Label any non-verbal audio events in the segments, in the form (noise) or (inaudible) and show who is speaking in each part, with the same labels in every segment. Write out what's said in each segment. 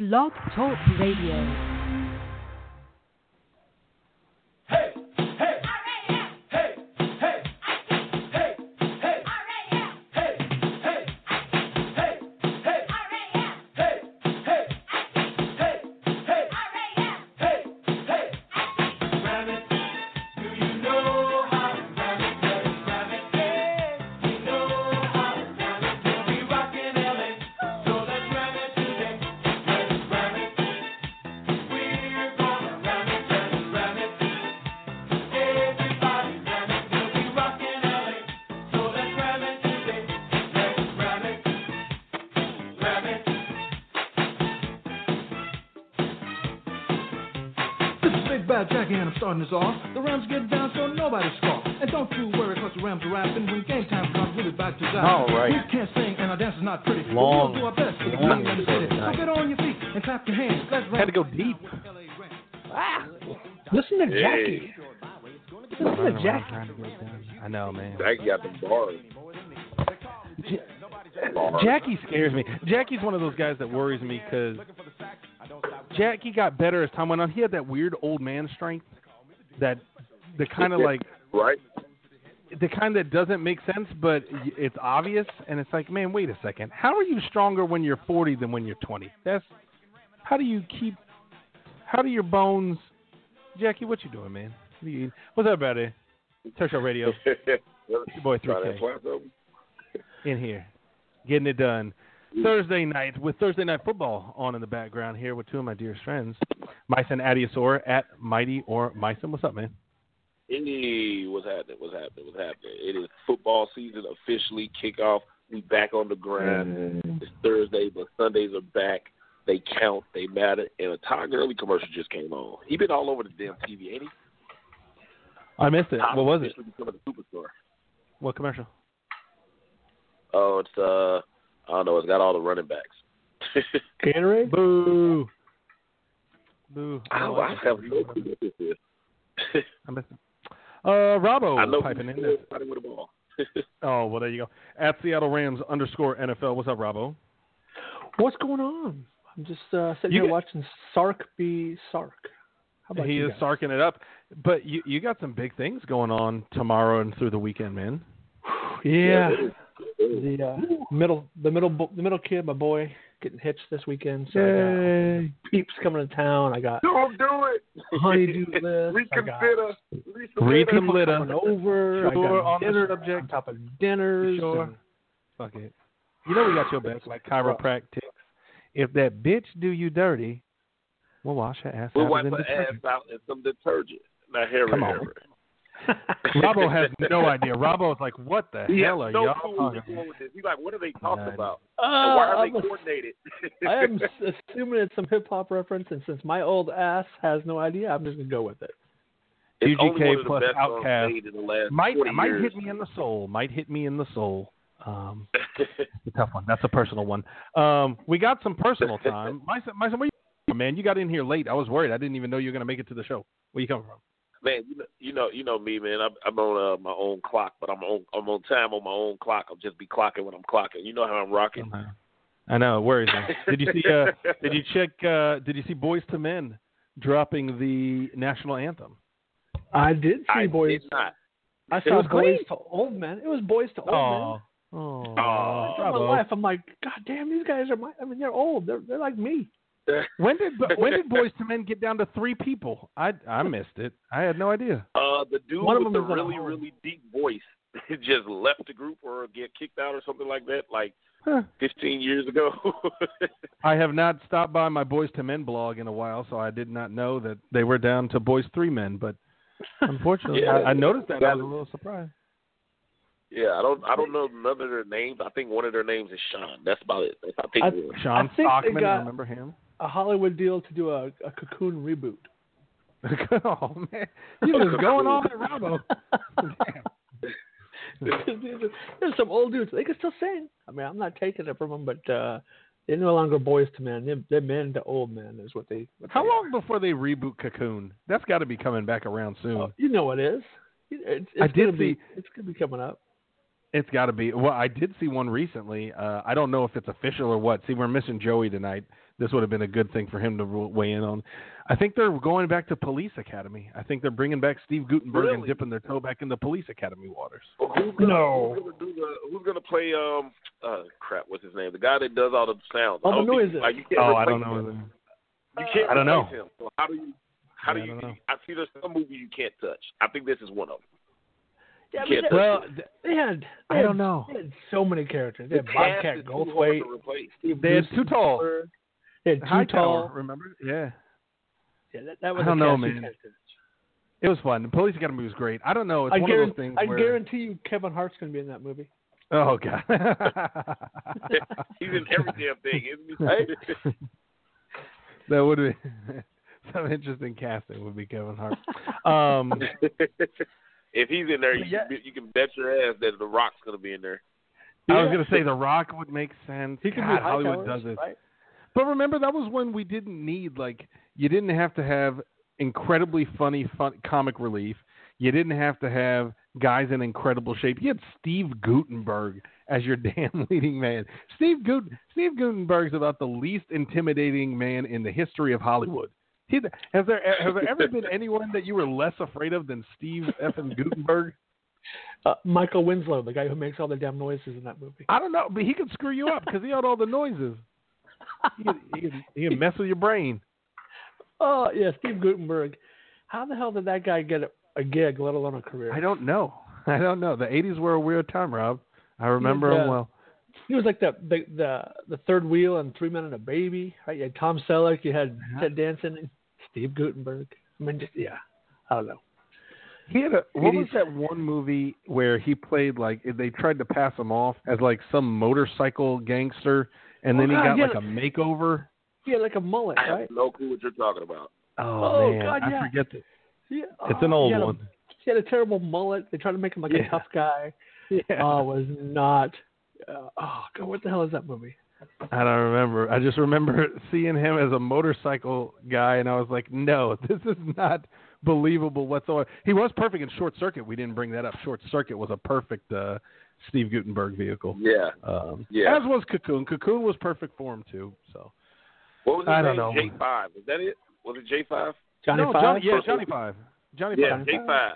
Speaker 1: Blog Talk Radio.
Speaker 2: Hey, hey,
Speaker 3: starting this off. The Rams get down so nobody scoff. And don't you worry cause the Rams are rapping. When game time comes, we'll be back to that.
Speaker 4: All right.
Speaker 3: We can't sing and our dance is not pretty.
Speaker 4: Long,
Speaker 3: but we'll do our best for the
Speaker 4: long
Speaker 3: people the city. So get on your feet and clap your hands. Let's
Speaker 4: Had to go
Speaker 3: ram.
Speaker 4: deep. Ah.
Speaker 5: Listen to Jackie. Listen to Jackie.
Speaker 4: I know, man.
Speaker 6: Jackie got the bars.
Speaker 4: Jackie scares me. Jackie's one of those guys that worries me because Jackie got better as time went on. He had that weird old man strength, that the kind of like
Speaker 6: Right?
Speaker 4: the kind that doesn't make sense, but it's obvious, and it's like, man, wait a second. How are you stronger when you're 40 than when you're 20? That's how do you keep? How do your bones? Jackie, what you doing, man? What are you? What's up, buddy? Our radio. (laughs) Your boy 3K
Speaker 6: that
Speaker 4: in here, getting it done. Thursday night with Thursday night football on in the background here with two of my dearest friends, Myson Adiasor at Mighty or Myson. What's up, man?
Speaker 6: Hey, what's happening? What's happening? What's happening? It is football season officially kickoff. We back on the ground. It's Thursday, but Sundays are back. They count. They matter. And a Todd Gurley commercial just came on. He been all over the damn TV, ain't he?
Speaker 4: I missed it.
Speaker 6: Todd
Speaker 4: What was it?
Speaker 6: officially becoming a superstar.
Speaker 4: What commercial?
Speaker 6: Oh, it's uh, I don't know. It's got all the running backs. (laughs)
Speaker 5: Gatorade?
Speaker 4: Boo. Boo.
Speaker 6: I,
Speaker 4: don't
Speaker 6: I
Speaker 4: like
Speaker 6: have no clue what this is. (laughs)
Speaker 4: I missed it. Uh, Robbo
Speaker 6: I know
Speaker 4: piping in.
Speaker 6: who's with the ball. (laughs) (laughs)
Speaker 4: Oh, well, there you go. At Seattle Rams underscore NFL. What's up, Robbo?
Speaker 5: What's going on? I'm just uh, sitting
Speaker 4: You
Speaker 5: here
Speaker 4: get-
Speaker 5: watching Sark be Sark. How about
Speaker 4: He
Speaker 5: you
Speaker 4: is
Speaker 5: guys?
Speaker 4: sarking it up. But you you got some big things going on tomorrow and through the weekend, man.
Speaker 5: Yeah. The uh, middle, the middle, bo- the middle kid, my boy, getting hitched this weekend. So I got peeps coming to town. I got
Speaker 6: Don't do it.
Speaker 5: honeydew list. I got
Speaker 6: Reconsider.
Speaker 4: Read
Speaker 6: Reconsider.
Speaker 4: some litter.
Speaker 5: coming over. I got
Speaker 4: on the
Speaker 5: dinner
Speaker 4: subject.
Speaker 5: on top of dinners.
Speaker 4: Sure.
Speaker 5: and-
Speaker 4: Fuck it. You know we got your back like chiropractic. If that bitch do you dirty, we'll wash her ass
Speaker 6: We'll
Speaker 4: out
Speaker 6: wipe
Speaker 4: with
Speaker 6: her ass out in some detergent. Not hair
Speaker 4: Come on.
Speaker 6: ever.
Speaker 4: Robbo (laughs) has no idea. Robbo is like, what the
Speaker 6: He
Speaker 4: hell are
Speaker 6: no
Speaker 4: y'all
Speaker 6: clue
Speaker 4: talking about?
Speaker 6: going with this. He's like, what are they talking
Speaker 4: None.
Speaker 6: about?
Speaker 5: Uh,
Speaker 6: And why are
Speaker 5: I'm
Speaker 6: they
Speaker 5: a-
Speaker 6: coordinated? (laughs)
Speaker 5: I am assuming it's some hip hop reference, and since my old ass has no idea, I'm just gonna go with it.
Speaker 6: It's
Speaker 4: UGK
Speaker 6: one of the
Speaker 4: plus
Speaker 6: best songs
Speaker 4: Outkast.
Speaker 6: made in the last
Speaker 4: Might might
Speaker 6: years.
Speaker 4: hit me in the soul. Might hit me in the soul. Um, (laughs) it's a tough one. That's a personal one. Um, we got some personal time. My son, my son, where you, man, you got in here late. I was worried. I didn't even know you were gonna make it to the show. Where you coming from?
Speaker 6: Man, you know, you know, you know me, man. I'm, I'm on uh, my own clock, but I'm on, I'm on time on my own clock. I'll just be clocking when I'm clocking. You know how I'm rocking.
Speaker 4: I know it worries me. Did you see? Uh, (laughs) did you check? Uh, did you see Boyz II Men dropping the national anthem?
Speaker 5: I did see
Speaker 6: I
Speaker 5: boys.
Speaker 6: did not.
Speaker 5: I
Speaker 4: It
Speaker 5: saw
Speaker 4: was
Speaker 5: boys
Speaker 4: great.
Speaker 5: to old men. It was boys to old
Speaker 4: Oh,
Speaker 5: men.
Speaker 4: oh,
Speaker 6: Oh.
Speaker 5: My life, I'm like, God damn, these guys are my. I mean, they're old. They're they're like me. (laughs)
Speaker 4: When did when did Boyz II Men get down to three people? I I missed it. I had no idea.
Speaker 6: Uh, the dude
Speaker 5: One of
Speaker 6: with
Speaker 5: them
Speaker 6: the
Speaker 5: is
Speaker 6: really, really deep voice (laughs) just left the group or get kicked out or something like that, like
Speaker 4: Huh.
Speaker 6: 15 years ago. (laughs)
Speaker 4: I have not stopped by my Boyz II Men blog in a while, so I did not know that they were down to Boys Three Men. But unfortunately,
Speaker 6: Yeah.
Speaker 4: I, I noticed that. I was a little surprised.
Speaker 6: yeah, I don't, I don't know none of their names. I think one of their names is Sean. That's about it. That's, I think.
Speaker 5: I-
Speaker 4: Sean
Speaker 5: I think
Speaker 4: Stockman,
Speaker 5: got-
Speaker 4: remember him?
Speaker 5: A Hollywood deal to do a, a Cocoon reboot. (laughs)
Speaker 4: oh man, (laughs) you're just going on (laughs) at Rambo.
Speaker 5: There's some old dudes. They can still sing. I mean, I'm not taking it from them, but uh, they're no longer boys to men. They're, they're men to old men. Is what they. What
Speaker 4: How
Speaker 5: they
Speaker 4: long before they reboot Cocoon? That's got to be coming back around soon.
Speaker 5: Oh, you know what it is. It's, it's
Speaker 4: I
Speaker 5: gonna
Speaker 4: did
Speaker 5: be,
Speaker 4: see-
Speaker 5: It's gonna be coming up.
Speaker 4: It's got to be. Well, I did see one recently. Uh, I don't know if it's official or what. See, we're missing Joey tonight. This would have been a good thing for him to weigh in on. I think they're going back to Police Academy. I think they're bringing back Steve Guttenberg and dipping their toe back in the Police Academy waters.
Speaker 6: Well, who's gonna,
Speaker 5: No.
Speaker 6: Who's gonna, the, who's gonna play? Um, uh, crap. What's his name? The guy that does all the sounds.
Speaker 5: All the
Speaker 6: I don't. Like, you
Speaker 4: Oh, I don't know.
Speaker 6: Him. You can't
Speaker 4: I don't know.
Speaker 6: replace Him. So how do you? How
Speaker 4: Yeah, I
Speaker 6: do you?
Speaker 4: know.
Speaker 6: I see there's some movies you can't touch. I think this is one of them.
Speaker 5: Yeah,
Speaker 6: You
Speaker 5: but they,
Speaker 4: Well,
Speaker 5: they had. They
Speaker 4: I
Speaker 5: had,
Speaker 4: don't know.
Speaker 5: They had so many characters. They had
Speaker 6: cast
Speaker 5: Bobcat
Speaker 6: is too hard
Speaker 5: Goldthwait.
Speaker 6: to.
Speaker 5: Steve
Speaker 4: They had Too Tall.
Speaker 5: They had Too
Speaker 4: Hightower,
Speaker 5: Tall.
Speaker 4: remember? Yeah.
Speaker 5: Yeah, that, that was
Speaker 4: I don't
Speaker 5: a
Speaker 4: know, man.
Speaker 5: can't.
Speaker 4: It was fun. The Police Academy was great. I don't know. It's
Speaker 5: I,
Speaker 4: one
Speaker 5: guarantee,
Speaker 4: of those things
Speaker 5: I
Speaker 4: where.
Speaker 5: guarantee you, Kevin Hart's going to be in that movie.
Speaker 4: Oh god. (laughs)
Speaker 6: He's in every damn thing, isn't he?
Speaker 5: Right? (laughs)
Speaker 4: that would be (laughs) some interesting casting. Would be Kevin Hart. Um,
Speaker 6: if he's in there, you,
Speaker 5: Yeah.
Speaker 6: can, you can bet your ass that The Rock's gonna be in there.
Speaker 4: I was gonna say The Rock would make sense.
Speaker 5: He could
Speaker 4: God,
Speaker 5: be
Speaker 4: Hollywood does it.
Speaker 5: Right?
Speaker 4: But remember, that was when we didn't need like you didn't have to have incredibly funny fun, comic relief. You didn't have to have guys in incredible shape. You had Steve Guttenberg as your (laughs) damn leading man. Steve Gut Steve Guttenberg's about the least intimidating man in the history of Hollywood. He, has there has there ever been anyone that you were less afraid of than Steve Effin Guttenberg? (laughs)
Speaker 5: Uh, Michael Winslow, the guy who makes all the damn noises in that movie.
Speaker 4: I don't know, but he could screw you up because he had all the noises. He could, he, could, he mess with your brain. (laughs)
Speaker 5: Oh yeah, Steve Guttenberg. How the hell did that guy get a, a gig, let alone a career?
Speaker 4: I don't know. (laughs) I don't know. The '80s were a weird time, Rob. I remember
Speaker 5: Yeah.
Speaker 4: them well.
Speaker 5: He was like the the the, the third wheel and Three Men and a Baby. Right? You had Tom Selleck. You had
Speaker 4: Uh-huh.
Speaker 5: Ted Danson. Steve Guttenberg. I mean, just, yeah. I don't know.
Speaker 4: He had a what was that one movie where he played like they tried to pass him off as like some motorcycle gangster, and then
Speaker 5: Oh,
Speaker 4: he got
Speaker 5: yeah.
Speaker 4: like a makeover.
Speaker 5: Yeah, like a mullet,
Speaker 6: I have
Speaker 5: right?
Speaker 6: no clue what you're talking about.
Speaker 4: Oh,
Speaker 5: Oh,
Speaker 4: man,
Speaker 5: God,
Speaker 4: I forget that.
Speaker 5: Yeah.
Speaker 4: It's
Speaker 5: Oh,
Speaker 4: an old
Speaker 5: he had a-
Speaker 4: one.
Speaker 5: he had a terrible mullet. They tried to make him like
Speaker 4: Yeah.
Speaker 5: a tough guy. (laughs)
Speaker 4: Yeah.
Speaker 5: Oh, was not. Uh, oh God, what the hell is that movie?
Speaker 4: I don't remember. I just remember (laughs) seeing him as a motorcycle guy, and I was like, no, (laughs) this is not believable whatsoever. He was perfect in Short Circuit. We didn't bring that up. Short Circuit was a perfect uh, Steve Guttenberg vehicle.
Speaker 6: Yeah.
Speaker 4: Um,
Speaker 6: Yeah.
Speaker 4: As was Cocoon. Cocoon was perfect for him too. So
Speaker 6: What was his
Speaker 4: I don't
Speaker 6: name?
Speaker 4: know.
Speaker 6: J five. Is that it? Was it J five?
Speaker 5: Johnny
Speaker 4: no,
Speaker 5: Five.
Speaker 4: Johnny, yeah, Johnny Five. Johnny
Speaker 6: Yeah,
Speaker 4: Five.
Speaker 6: J five.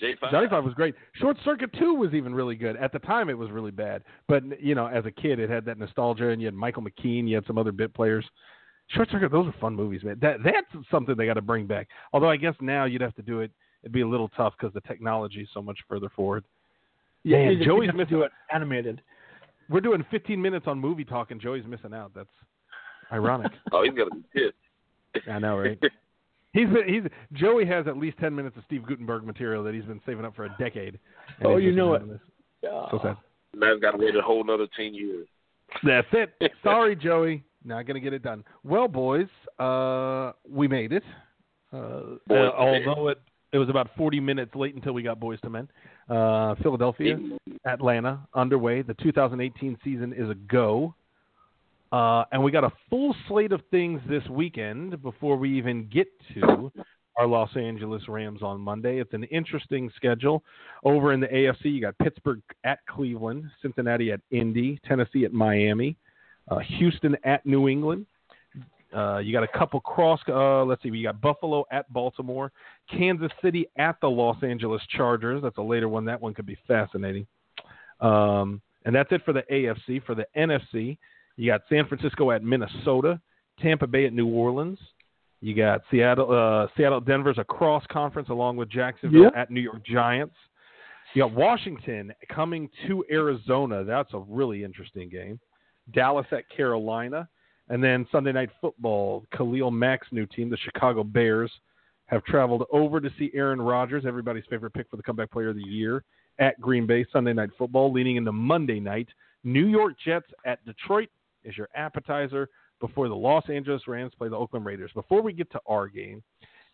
Speaker 6: J five.
Speaker 4: Johnny Five was great. Short Circuit Two was even really good. At the time, it was really bad, but you know, as a kid, it had that nostalgia, and you had Michael McKean, you had some other bit players. Short Circuit, those are fun movies, man. That that's something they got to bring back. Although I guess now you'd have to do it. It'd be a little tough because the technology is so much further forward.
Speaker 5: Yeah,
Speaker 4: Man,
Speaker 5: you
Speaker 4: Joey's
Speaker 5: you to
Speaker 4: missing-
Speaker 5: do it animated.
Speaker 4: We're doing 15 minutes on movie talk, and Joey's missing out. That's ironic. (laughs)
Speaker 6: Oh, he's gonna be pissed. (laughs)
Speaker 4: I know, right? He's been he's Joey has at least 10 minutes of Steve Guttenberg material that he's been saving up for a decade.
Speaker 5: Oh, you know it.
Speaker 4: on this.
Speaker 5: Yeah.
Speaker 4: So sad.
Speaker 6: Man's got to wait a whole another ten years.
Speaker 4: That's it. (laughs) Sorry, Joey. Not gonna get it done. Well, boys, uh, we made it. Uh,
Speaker 6: Boys
Speaker 4: uh, although it it was about 40 minutes late until we got Boyz II Men. Uh, Philadelphia, Atlanta, underway. The 2018 season is a go. Uh, and we got a full slate of things this weekend before we even get to our Los Angeles Rams on Monday. It's an interesting schedule. Over in the AFC, you got Pittsburgh at Cleveland, Cincinnati at Indy, Tennessee at Miami, uh, Houston at New England. Uh, you got a couple cross. Uh, let's see. We got Buffalo at Baltimore, Kansas City at the Los Angeles Chargers. That's a later one. That one could be fascinating. Um, and that's it for the AFC. For the NFC, you got San Francisco at Minnesota, Tampa Bay at New Orleans. You got Seattle, uh, Seattle, Denver's a cross conference along with Jacksonville
Speaker 5: Yeah.
Speaker 4: at New York Giants. You got Washington coming to Arizona. That's a really interesting game. Dallas at Carolina. And then Sunday Night Football, Khalil Mack's new team, the Chicago Bears, have traveled over to see Aaron Rodgers, everybody's favorite pick for the comeback player of the year, at Green Bay Sunday Night Football, leading into Monday night. New York Jets at Detroit is your appetizer before the Los Angeles Rams play the Oakland Raiders. Before we get to our game,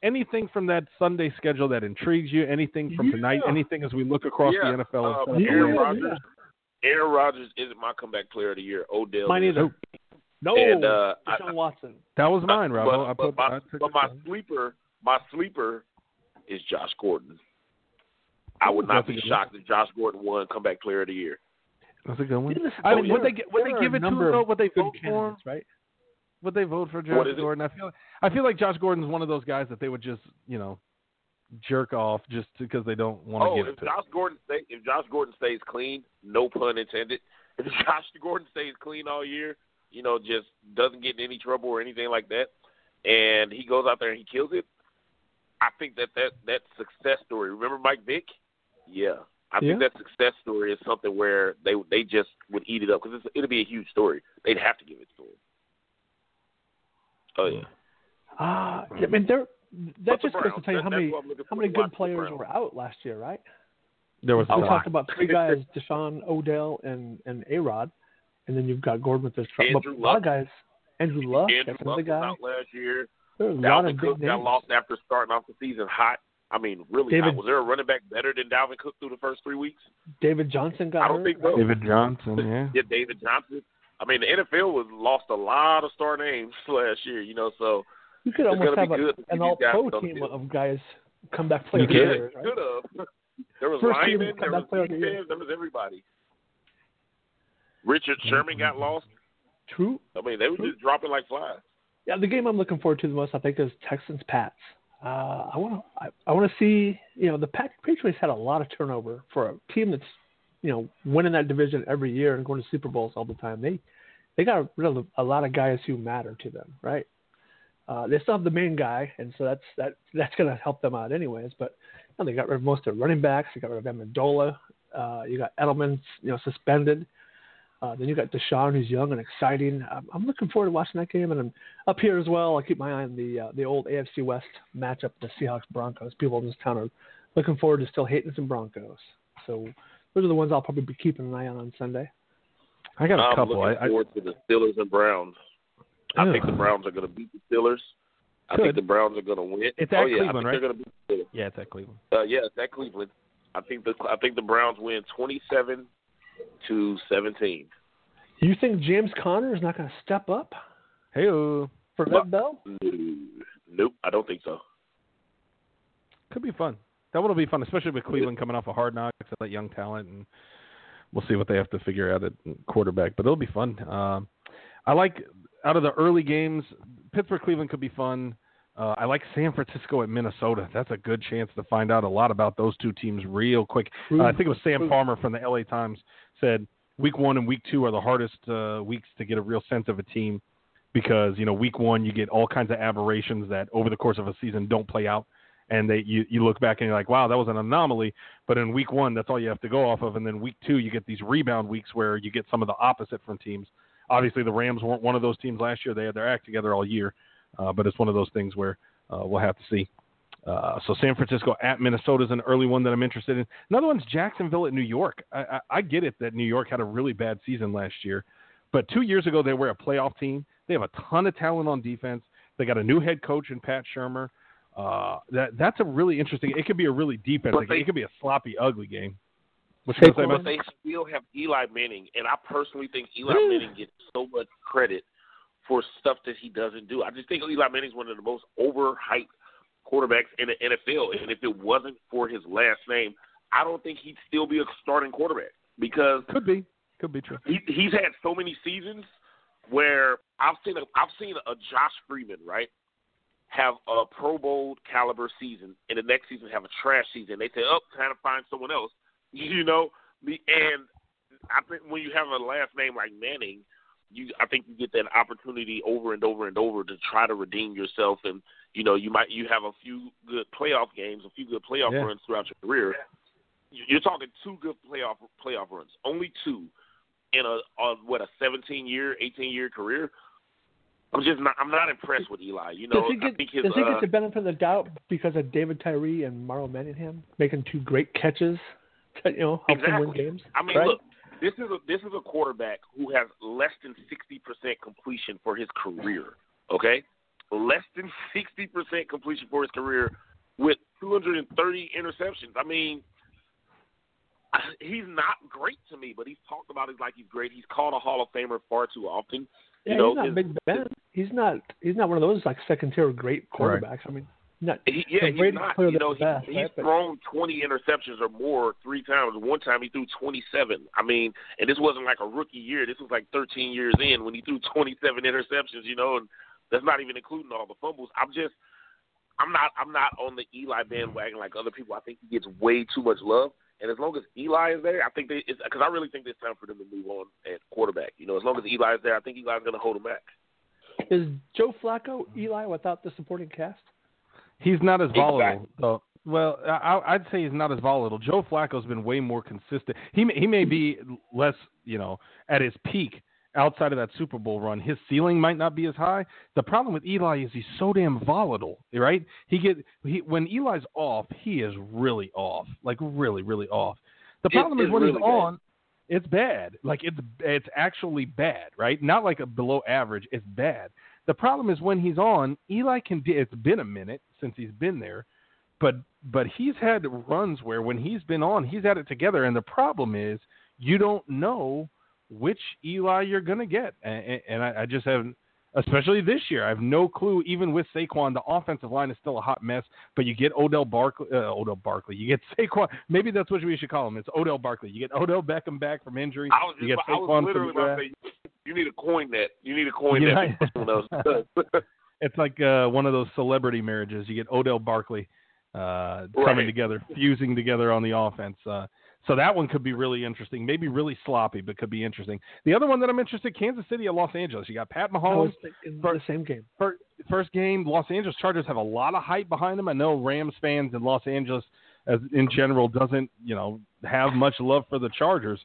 Speaker 4: anything from that Sunday schedule that intrigues you? Anything from tonight? Anything as we look across
Speaker 6: Yeah,
Speaker 4: the NFL?
Speaker 6: uh,
Speaker 4: and
Speaker 6: Aaron
Speaker 5: Yeah,
Speaker 4: Rams?
Speaker 6: Rodgers. Aaron Rodgers isn't my comeback player of the year. Odell.
Speaker 5: Mine
Speaker 6: is.
Speaker 5: either. No,
Speaker 6: And, uh, I-
Speaker 5: Deshaun Watson.
Speaker 4: That was mine, Rob.
Speaker 6: But,
Speaker 4: I
Speaker 6: but
Speaker 4: put,
Speaker 6: my,
Speaker 4: I took
Speaker 6: but my sleeper, my sleeper, is Josh Gordon. I would not
Speaker 4: That's
Speaker 6: be
Speaker 4: good
Speaker 6: shocked if Josh Gordon won comeback player of the year.
Speaker 4: That's a good one. I mean, would they would they give it to him,
Speaker 5: number
Speaker 4: though? Would they vote for him?
Speaker 5: Right?
Speaker 4: Would they vote for Josh
Speaker 6: is it?
Speaker 4: Gordon? I feel I feel like Josh Gordon's one of those guys that they would just you know jerk off just because they don't want to
Speaker 6: Oh,
Speaker 4: give
Speaker 6: if
Speaker 4: it to.
Speaker 6: Josh Gordon stay, if Josh Gordon stays clean, no pun intended. (laughs) If Josh Gordon stays clean all year, you know, just doesn't get in any trouble or anything like that, and he goes out there and he kills it, I think that that that success story. Remember Mike Vick? Yeah, I
Speaker 5: Yeah.
Speaker 6: think that success story is something where they they just would eat it up because it'll be a huge story. They'd have to give it to him. Oh yeah.
Speaker 5: Ah, I mean, there. That just goes to tell you
Speaker 6: that-
Speaker 5: how many
Speaker 6: what I'm looking
Speaker 5: how many good players were out last year, right?
Speaker 4: there was a
Speaker 5: We talked about three guys: Deshaun, Odell, and and A Rod, and then you've got Gordon with his truck. But
Speaker 6: Andrew
Speaker 5: a lot of
Speaker 6: Luck.
Speaker 5: guys. Andrew Luck,
Speaker 6: Andrew
Speaker 5: that's
Speaker 6: Luck
Speaker 5: another
Speaker 6: was
Speaker 5: guy.
Speaker 6: out last year.
Speaker 5: There's a lot
Speaker 6: Dalvin
Speaker 5: of
Speaker 6: Cook
Speaker 5: big
Speaker 6: got lost after starting off the season hot. I mean, really
Speaker 5: David-
Speaker 6: hot. Was there a running back better than Dalvin Cook through the first three weeks?
Speaker 5: David Johnson got
Speaker 6: I don't
Speaker 5: hurt.
Speaker 6: think so.
Speaker 4: David Johnson, (laughs) yeah.
Speaker 6: Yeah, David Johnson. I mean, the NFL was lost a lot of star names (laughs) last year, you know. So
Speaker 5: You could almost have a,
Speaker 6: good to see
Speaker 5: an all-pro team
Speaker 6: in.
Speaker 5: of guys come back play
Speaker 4: You
Speaker 5: the
Speaker 4: could.
Speaker 5: year. Right?
Speaker 6: could have. There was
Speaker 5: First
Speaker 6: linemen, there was
Speaker 5: the
Speaker 6: there was everybody. Richard Sherman got lost.
Speaker 5: True.
Speaker 6: I mean, they were just dropping like flies.
Speaker 5: Yeah, the game I'm looking forward to the most, I think, is Texans Pats. Uh, I want to, I, I want to see. You know, the Pat, Patriots had a lot of turnover for a team that's, you know, winning that division every year and going to Super Bowls all the time. They, they got rid of a lot of guys who matter to them, right? Uh, they still have the main guy, and so that's that that's going to help them out anyways. But you know, they got rid of most of their running backs. They got rid of Amendola. Uh, you got Edelman, you know, suspended. Uh, then you got Deshaun, who's young and exciting. I'm, I'm looking forward to watching that game, and I'm up here as well. I keep my eye on the uh, the old AFC West matchup, the Seahawks Broncos. People in this town are looking forward to still hating some Broncos. So those are the ones I'll probably be keeping an eye on on Sunday.
Speaker 4: I got a
Speaker 6: I'm
Speaker 4: couple.
Speaker 6: looking
Speaker 4: I, I,
Speaker 6: forward to the Steelers and Browns. I think the Browns are going to beat the Steelers. I think the Browns are going to win.
Speaker 4: It's
Speaker 6: oh
Speaker 4: at
Speaker 6: yeah,
Speaker 4: Cleveland, right?
Speaker 6: they're going to beat the Steelers.
Speaker 4: yeah, it's at Cleveland.
Speaker 6: Uh, yeah, it's at Cleveland. I think the I think the Browns win twenty seven to seventeen.
Speaker 5: You think James Conner is not going to step up
Speaker 4: Hey,
Speaker 5: for Lev Bell?
Speaker 6: Nope, I don't think so.
Speaker 4: could be fun. That one will be fun, especially with Cleveland coming off a hard knocks and that young talent, and we'll see what they have to figure out at quarterback. But it'll be fun. Um, I like out of the early games, Pittsburgh Cleveland could be fun. Uh, I like San Francisco at Minnesota. That's a good chance to find out a lot about those two teams real quick. Uh, I think it was Sam Farmer from the LA Times said week one and week two are the hardest uh, weeks to get a real sense of a team because you know week one you get all kinds of aberrations that over the course of a season don't play out and they you, you look back and you're like wow that was an anomaly but in week one that's all you have to go off of and then week two you get these rebound weeks where you get some of the opposite from teams obviously the rams weren't one of those teams last year they had their act together all year uh, but it's one of those things where uh, we'll have to see uh, so San Francisco at Minnesota is an early one that I'm interested in. Another one's Jacksonville at New York. I, I, I get it that New York had a really bad season last year, but two years ago they were a playoff team. They have a ton of talent on defense. They got a new head coach in Pat Shurmur. Uh, that that's a really interesting. It could be a really.
Speaker 6: But they-
Speaker 4: it could be a sloppy, ugly game. What you say,
Speaker 6: But
Speaker 4: man?
Speaker 6: they still have Eli Manning, and I personally think Eli
Speaker 4: Yeah.
Speaker 6: Manning gets so much credit for stuff that he doesn't do. I just think Eli Manning's one of the most overhyped quarterbacks in the NFL, and if it wasn't for his last name, I don't think he'd still be a starting quarterback because
Speaker 4: Could be. Could be true.
Speaker 6: he, he's had so many seasons where I've seen a, I've seen a Josh Freeman right have a Pro Bowl caliber season, and the next season have a trash season. They say, "Oh, time to find someone else," you know. The and I think when you have a last name like Manning, you I think you get that opportunity over and over and over to try to redeem yourself, and you know you might you have a few good playoff games, a few good playoff
Speaker 4: Yeah.
Speaker 6: runs throughout your career. You- You're talking two good playoff playoff runs, only two in a on what a 17 year, 18 year career. I'm just not. I'm not impressed with Eli. You know,
Speaker 5: does he
Speaker 6: I
Speaker 5: get,
Speaker 6: think his
Speaker 5: does he
Speaker 6: uh,
Speaker 5: get the benefit of the doubt because of David Tyree and Marlon Manningham making two great catches (laughs) you know help them win games?
Speaker 6: I mean,
Speaker 5: right?
Speaker 6: look, This is a this is a quarterback who has less than sixty percent completion for his career. Okay, less than (laughs) sixty percent completion for his career with two hundred and thirty interceptions. I mean, (sighs) he's not great to me, but he's talked about it like he's great. He's called a Hall of Famer far too often.
Speaker 5: Yeah,
Speaker 6: you know,
Speaker 5: he's not
Speaker 6: his-
Speaker 5: Big Ben. He's not. He's not one of those like second tier great
Speaker 4: Right.
Speaker 5: quarterbacks. I mean, not.
Speaker 6: He, yeah, he's not. You know, he,
Speaker 5: best,
Speaker 6: he's
Speaker 5: right?
Speaker 6: Thrown 20 interceptions or more three times. One time he threw 27. I mean, and this wasn't like a rookie year. This was like 13 years in when he threw 27 (laughs) interceptions. You know, and that's not even including all the fumbles. I'm just, I'm not, I'm not on the Eli bandwagon like other people. I think he gets way too much love. And as long as Eli is there, I think they, because I really think it's time for them to move on at quarterback. You know, as long as Eli is there, I think Eli's going to hold him back.
Speaker 5: Is Joe Flacco Eli without the supporting cast?
Speaker 4: He's not as volatile. Though. Well, I, I'd say he's not as volatile. Joe Flacco's been way more consistent. He may, he may be less, you know, at his peak outside of that Super Bowl run. His ceiling might not be as high. The problem with Eli is he's so damn volatile, right? He get he when Eli's off, he is really off, like really, really off. The problem is
Speaker 6: it's
Speaker 4: when
Speaker 6: really
Speaker 4: he's
Speaker 6: bad.
Speaker 4: on, it's bad. Like it's it's actually bad, right? Not like a below average. It's bad. The problem is when he's on, Eli can. do- It's been a minute since he's been there, but but he's had runs where when he's been on, he's had it together. And the problem is you don't know which Eli you're gonna get, and, and I, I just haven't. Especially this year, I have no clue. Even with Saquon, the offensive line is still a hot mess. But you get Odell Barkley. Uh, Odell Barkley. You get (laughs) Saquon. Maybe that's what we should call him. It's Odell Barkley. You get Odell Beckham back from injury.
Speaker 6: I was,
Speaker 4: you get
Speaker 6: I was
Speaker 4: Saquon
Speaker 6: literally
Speaker 4: from
Speaker 6: about to say, you need to coin that. You need to coin
Speaker 4: Yeah.
Speaker 6: that. someone else (laughs) does. (laughs)
Speaker 4: It's like uh, one of those celebrity marriages. You get Odell Barkley uh, coming
Speaker 6: Right.
Speaker 4: together, fusing together on the offense. Uh, so that one could be really interesting. Maybe really sloppy, but could be interesting. The other one that I'm interested, Kansas City at Los Angeles. You got Pat Mahomes.
Speaker 5: thinking
Speaker 4: for-
Speaker 5: the same game.
Speaker 4: Fir- First game, Los Angeles Chargers have a lot of hype behind them. I know Rams fans in Los Angeles, as in general, doesn't you know have much love for the Chargers.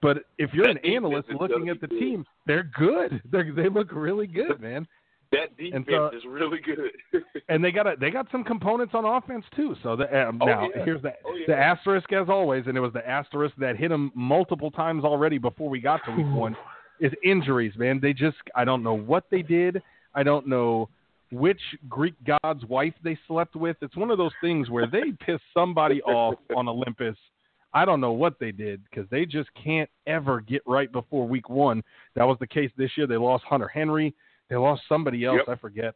Speaker 4: But if you're
Speaker 6: That
Speaker 4: an analyst looking at the
Speaker 6: good.
Speaker 4: team, they're good. (laughs) They they look really good, man.
Speaker 6: that defense
Speaker 4: so-
Speaker 6: is really good. (laughs)
Speaker 4: and they got a, they got some components on offense too. So the, um,
Speaker 6: Oh,
Speaker 4: now
Speaker 6: yeah.
Speaker 4: here's the
Speaker 6: Oh, yeah.
Speaker 4: the asterisk as always, and it was the asterisk that hit them multiple times already before we got to week one. Is injuries, man. They just I don't know what they did. I don't know which Greek god's wife they slept with. It's one of those things where they piss somebody off on (laughs) Olympus. I don't know what they did because they just can't ever get right before week one. That was the case this year. They lost Hunter Henry. They lost somebody else.
Speaker 6: Yep.
Speaker 4: I forget.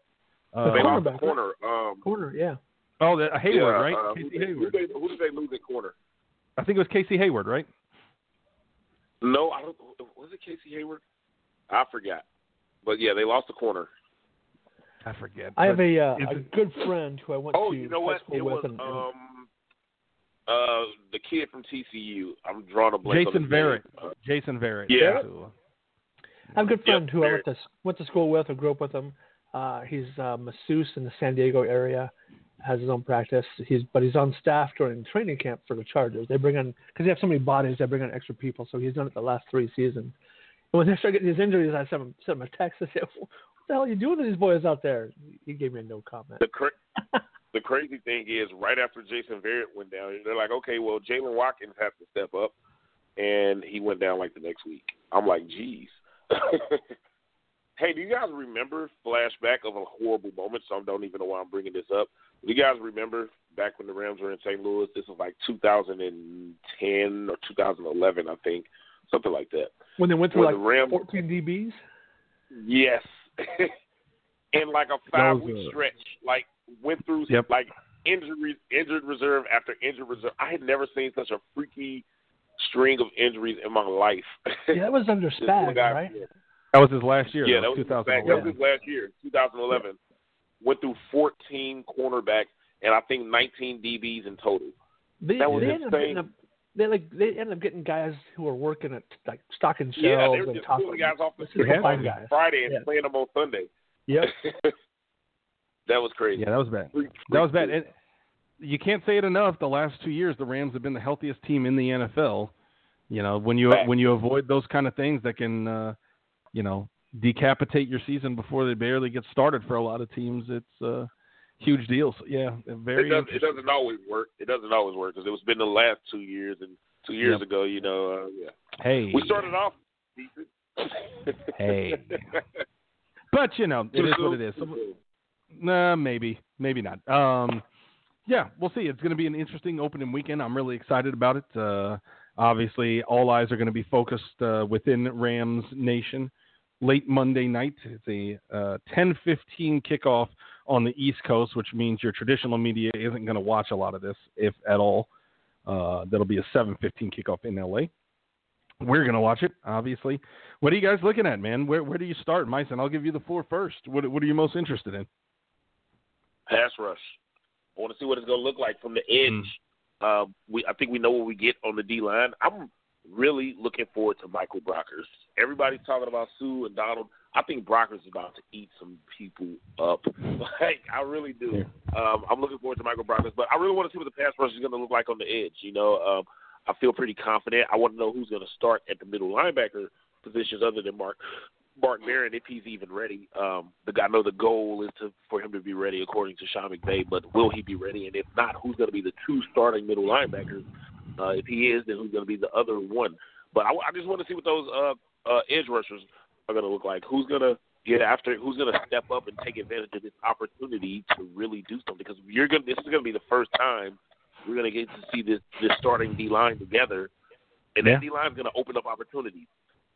Speaker 6: they
Speaker 4: Uh,
Speaker 6: lost the corner. Um,
Speaker 5: Corner, yeah.
Speaker 4: Oh, the, Hayward,
Speaker 6: yeah,
Speaker 4: right?
Speaker 6: uh,
Speaker 4: Casey
Speaker 6: who, they, who,
Speaker 4: Hayward.
Speaker 6: they, who did they lose at corner?
Speaker 4: I think it was Casey Hayward, right?
Speaker 6: No, I don't. Was it Casey Hayward? I forgot. But yeah, they lost the corner.
Speaker 4: I forget.
Speaker 5: I have a uh, a good friend who I went
Speaker 6: Oh,
Speaker 5: to
Speaker 6: you know
Speaker 5: high
Speaker 6: what?
Speaker 5: school
Speaker 6: It
Speaker 5: with,
Speaker 6: was
Speaker 5: and, and
Speaker 6: um, uh, the kid from TCU. I'm drawing a blank.
Speaker 4: Jason
Speaker 6: his.
Speaker 4: Verrett.
Speaker 6: Uh,
Speaker 4: Jason Verrett.
Speaker 6: Yeah.
Speaker 4: So,
Speaker 5: I have a good
Speaker 6: Yep,
Speaker 5: friend who I went to went to school with or grew up with him. Uh, he's a masseuse in the San Diego area, has his own practice. He's but he's on staff during training camp for the Chargers. They bring on because they have so many bodies, they bring on extra people. So he's done it the last three seasons. And when they start getting these injuries, I sent him sent him a text. I said, "What the hell are you doing to these boys out there?" He gave me a no comment.
Speaker 6: the cra- (laughs) the crazy thing is, right after Jason Verrett went down, they're like, okay, well, Jaylen Watkins has to step up, and he went down like the next week. I'm like, geez. (laughs) hey, do you guys remember flashback of a horrible moment? So I don't even know why I'm bringing this up. Do you guys remember back when the Rams were in St. Louis? This was like 2010 or 2011, I think, something like that.
Speaker 5: When they went through
Speaker 6: When
Speaker 5: like
Speaker 6: the Rams
Speaker 5: 14 DBs.
Speaker 6: Yes. (laughs) in like a five week stretch, like went through
Speaker 4: Yep.
Speaker 6: like injuries, injured reserve after injured reserve. I had never seen such a freaky string of injuries in my life.
Speaker 5: Yeah, that was under (laughs)
Speaker 6: This
Speaker 5: Spag,
Speaker 6: guy-
Speaker 5: right?
Speaker 4: that was his last year.
Speaker 6: Yeah,
Speaker 4: though,
Speaker 6: that was,
Speaker 4: 2011.
Speaker 6: that was his last year, 2011. Went through 14 cornerbacks and I think 19 DBs in total.
Speaker 5: They,
Speaker 6: That was
Speaker 5: they ended
Speaker 6: insane.
Speaker 5: up, they like they ended up getting guys who were working at like stocking shelves
Speaker 6: yeah, they were
Speaker 5: and
Speaker 6: just
Speaker 5: top
Speaker 6: pulling guys off the
Speaker 5: This
Speaker 6: street
Speaker 5: the
Speaker 6: on
Speaker 5: guys.
Speaker 6: Friday and
Speaker 5: Yeah.
Speaker 6: playing them on Sunday.
Speaker 5: Yep. (laughs)
Speaker 6: that was crazy.
Speaker 4: Yeah, that was bad. That was bad. And you can't say it enough. The last two years, the Rams have been the healthiest team in the NFL. You know, when you
Speaker 6: Fact.
Speaker 4: when you avoid those kind of things that can, uh, you know, decapitate your season before they barely get started for a lot of teams, it's a huge deal. So, yeah, very
Speaker 6: it, does, it doesn't always work. It doesn't always work because it's been the last two years, and two years
Speaker 4: Yep.
Speaker 6: ago. You know, uh, yeah.
Speaker 4: Hey,
Speaker 6: we started off decent.
Speaker 4: Hey. (laughs) but you know, it is what it is. Nah, maybe, maybe not. Um, yeah, we'll see. It's going to be an interesting opening weekend. I'm really excited about it. Uh, obviously, all eyes are going to be focused uh, within Rams Nation late Monday night. It's a uh, 10:15 kickoff on the East Coast, which means your traditional media isn't going to watch a lot of this, if at all. Uh, that'll be a 7:15 kickoff in LA. We're going to watch it, obviously. What are you guys looking at, man? Where where do you start, Myson? I'll give you the floor first. What what are you most interested in?
Speaker 6: Pass rush. I want to see what it's going to look like from the edge.
Speaker 4: Mm.
Speaker 6: Um, we, I think we know what we get on the D line. I'm really looking forward to Michael Brockers. Everybody's talking about Suh and Donald. I think Brockers is about to eat some people up. (laughs) Like I really do. Um, I'm looking forward to Michael Brockers, but I really want to see what the pass rush is going to look like on the edge. You know, um, I feel pretty confident. I want to know who's going to start at the middle linebacker positions other than Mark Mark Barron if he's even ready. Um, the guy know the goal is to for him to be ready according to Sean McVay, but will he be ready? And if not, who's going to be the two starting middle linebackers? Uh, if he is, then who's going to be the other one? But I, I just want to see what those uh, uh, edge rushers are going to look like. Who's going to get after? Who's going to step up and take advantage of this opportunity to really do something? Because you're going. This is going to be the first time we're going to get to see this this starting D line together, and
Speaker 4: Yeah.
Speaker 6: that D line is going to open up opportunities.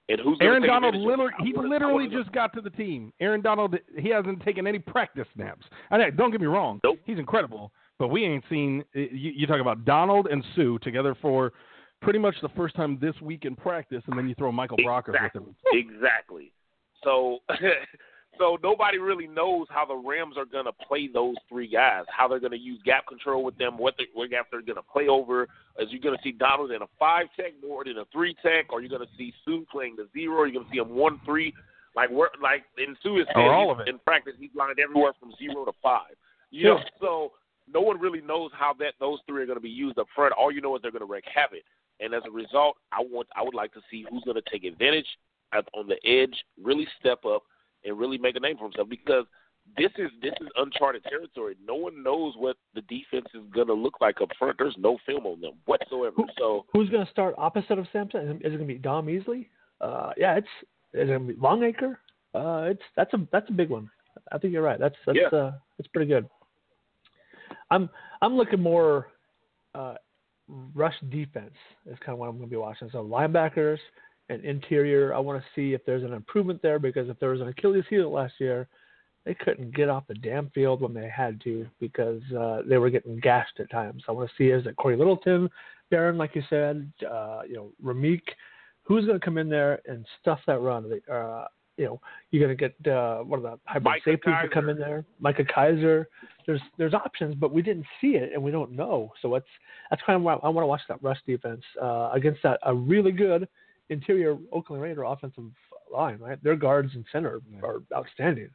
Speaker 6: And who's
Speaker 4: Aaron Donald, literally, he literally just got to the team. Aaron Donald, he hasn't taken any practice snaps. I know, don't get me wrong,
Speaker 6: Nope.
Speaker 4: he's incredible, but we ain't seen. You, you talk about Donald and Suh together for pretty much the first time this week in practice, and then you throw Michael Brockers with
Speaker 6: Exactly.
Speaker 4: him.
Speaker 6: Exactly. So, (laughs) so nobody really knows how the Rams are going to play those three guys. How they're going to use gap control with them. What, they, what gap they're going to play over. Is you going to see Donald in a five tech more than a three tech, or you're going to see Suh playing the zero? Or you're going to see him one three. Like we're like in Suh is
Speaker 4: Or all of it.
Speaker 6: in practice. He's lined everywhere from zero to five. You
Speaker 5: Sure.
Speaker 6: know, so no one really knows how that those three are going to be used up front. All you know is they're going to wreak havoc. And as a result, I want I would like to see who's going to take advantage at, on the edge, really step up and really make a name for himself because this is this is uncharted territory. No one knows what the defense is going to look like up front. There's no film on them whatsoever. So
Speaker 5: Who's going to start opposite of Samson? Is it going to be Dom Easley? Uh, yeah, it's is it going to be Longacre? Uh, it's that's a that's a big one. I think you're right. That's that's
Speaker 6: Yeah.
Speaker 5: uh, that's pretty good. I'm I'm looking more uh, rush defense is kind of what I'm going to be watching. So linebackers and interior. I want to see if there's an improvement there because if there was an Achilles heel last year, they couldn't get off the damn field when they had to because uh, they were getting gashed at times. I want to see is it Cory Littleton, Barron, like you said, uh, you know, Ramik, who's going to come in there and stuff that run? Uh, you know, you're going to get uh, one of the hybrid safeties to come in there, Micah Kiser. There's there's options, but we didn't see it and we don't know. So it's that's kind of why I want to watch that rush defense uh, against that a really good interior Oakland Raider offensive line. Right, their guards and center are outstanding.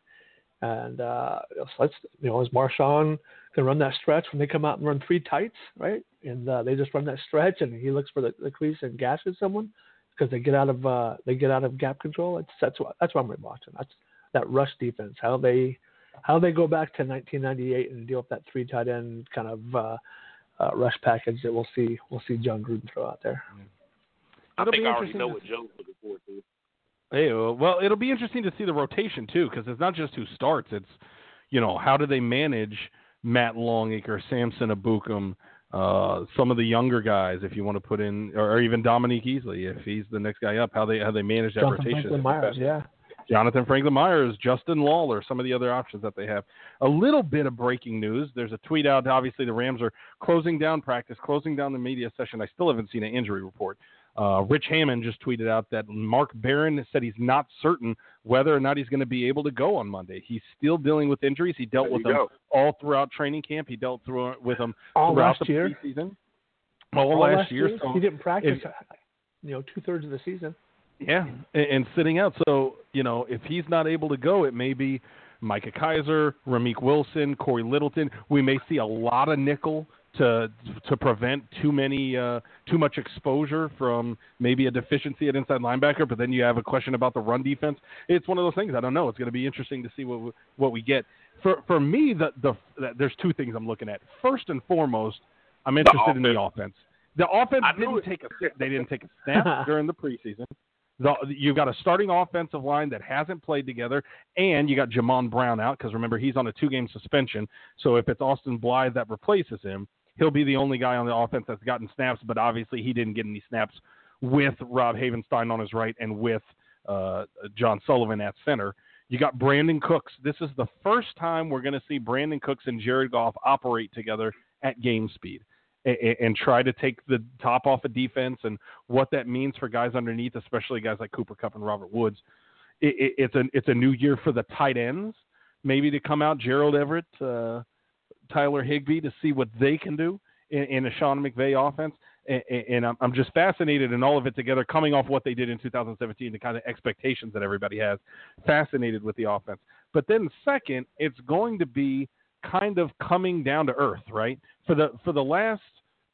Speaker 5: And uh, so let's you know, is Marshawn can run that stretch when they come out and run three tights, right? And uh, they just run that stretch, and he looks for the, the crease and gashes someone because they get out of uh, they get out of gap control. It's, that's what that's what I'm watching. That's that rush defense. How they how they go back to 1998 and deal with that three tight end kind of uh, uh, rush package that we'll see we'll see Jon Gruden throw out there.
Speaker 6: I
Speaker 4: It'll
Speaker 6: think I already know what Joe's looking forward to.
Speaker 4: Hey, well, well, it'll be interesting to see the rotation too, because it's not just who starts. It's you know how do they manage Matt Longacre, Samson Ebukam, uh, some of the younger guys, if you want to put in, or, or even Dominique Easley, if he's the next guy up, how they how they manage that
Speaker 5: Jonathan
Speaker 4: rotation.
Speaker 5: Franklin Myers, yeah.
Speaker 4: Jonathan Franklin Myers, Justin Lawler, some of the other options that they have. A little bit of breaking news. There's a tweet out. Obviously, the Rams are closing down practice, closing down the media session. I still haven't seen an injury report. Uh, Rich Hammond just tweeted out that Mark Barron said he's not certain whether or not he's going to be able to go on Monday. He's still dealing with injuries. He dealt
Speaker 6: There
Speaker 4: with them
Speaker 6: go.
Speaker 4: all throughout training camp. He dealt through with them
Speaker 5: All
Speaker 4: throughout
Speaker 5: last
Speaker 4: the
Speaker 5: year.
Speaker 4: preseason. All,
Speaker 5: All
Speaker 4: last, year. so-
Speaker 5: he didn't practice.
Speaker 4: if-
Speaker 5: you know, two thirds of the season.
Speaker 4: yeah, and, and sitting out. So you know, if he's not able to go, it may be Micah Kiser, Ramik Wilson, Cory Littleton. We may see a lot of nickel to to prevent too many uh, too much exposure from maybe a deficiency at inside linebacker. But then you have a question about the run defense. It's one of those things. I don't know. It's going to be interesting to see what we- what we get. For for me, the the, the there's two things I'm looking at. First and foremost, I'm interested in the offense. The offense
Speaker 6: I
Speaker 4: didn't
Speaker 6: it.
Speaker 4: take a they didn't take a snap (laughs) during the preseason. The, you've got a starting offensive line that hasn't played together, and you got Jamon Brown out because remember he's on a two-game suspension. So if it's Austin Blythe that replaces him, he'll be the only guy on the offense that's gotten snaps. But obviously he didn't get any snaps with Rob Havenstein on his right and with uh, John Sullivan at center. You got Brandin Cooks. This is the first time we're going to see Brandin Cooks and Jared Goff operate together at game speed and, and try to take the top off of defense and what that means for guys underneath, especially guys like Cooper Kupp and Robert Woods. It, it, it's a it's a new year for the tight ends, maybe to come out Gerald Everett, uh, Tyler Higbee to see what they can do in, in a Sean McVay offense. And, and I'm, I'm just fascinated in all of it together, coming off what they did in 2017, the kind of expectations that everybody has. Fascinated with the offense. But then second, it's going to be kind of coming down to earth, right? For the for the last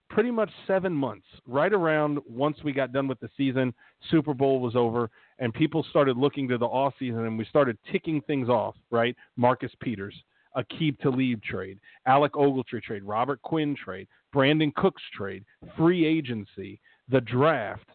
Speaker 4: pretty much seven months, right around once we got done with the season, Super Bowl was over, and people started looking to the off season, and we started ticking things off, right? Marcus Peters, Aqib Talib trade, Alec Ogletree trade, Robert Quinn trade, Brandin Cooks trade, free agency, the draft.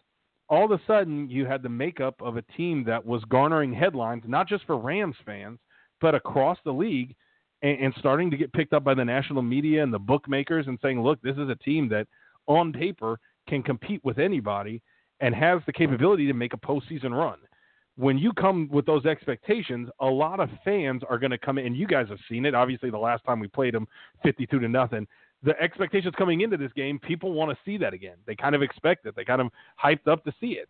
Speaker 4: All of a sudden, you had the makeup of a team that was garnering headlines, not just for Rams fans, but across the league and, and starting to get picked up by the national media and the bookmakers and saying, look, this is a team that on paper can compete with anybody and has the capability to make a postseason run. When you come with those expectations, a lot of fans are going to come in, and you guys have seen it. Obviously, the last time we played them, fifty-two to nothing. The expectations coming into this game, people want to see that again. They kind of expect it. They kind of hyped up to see it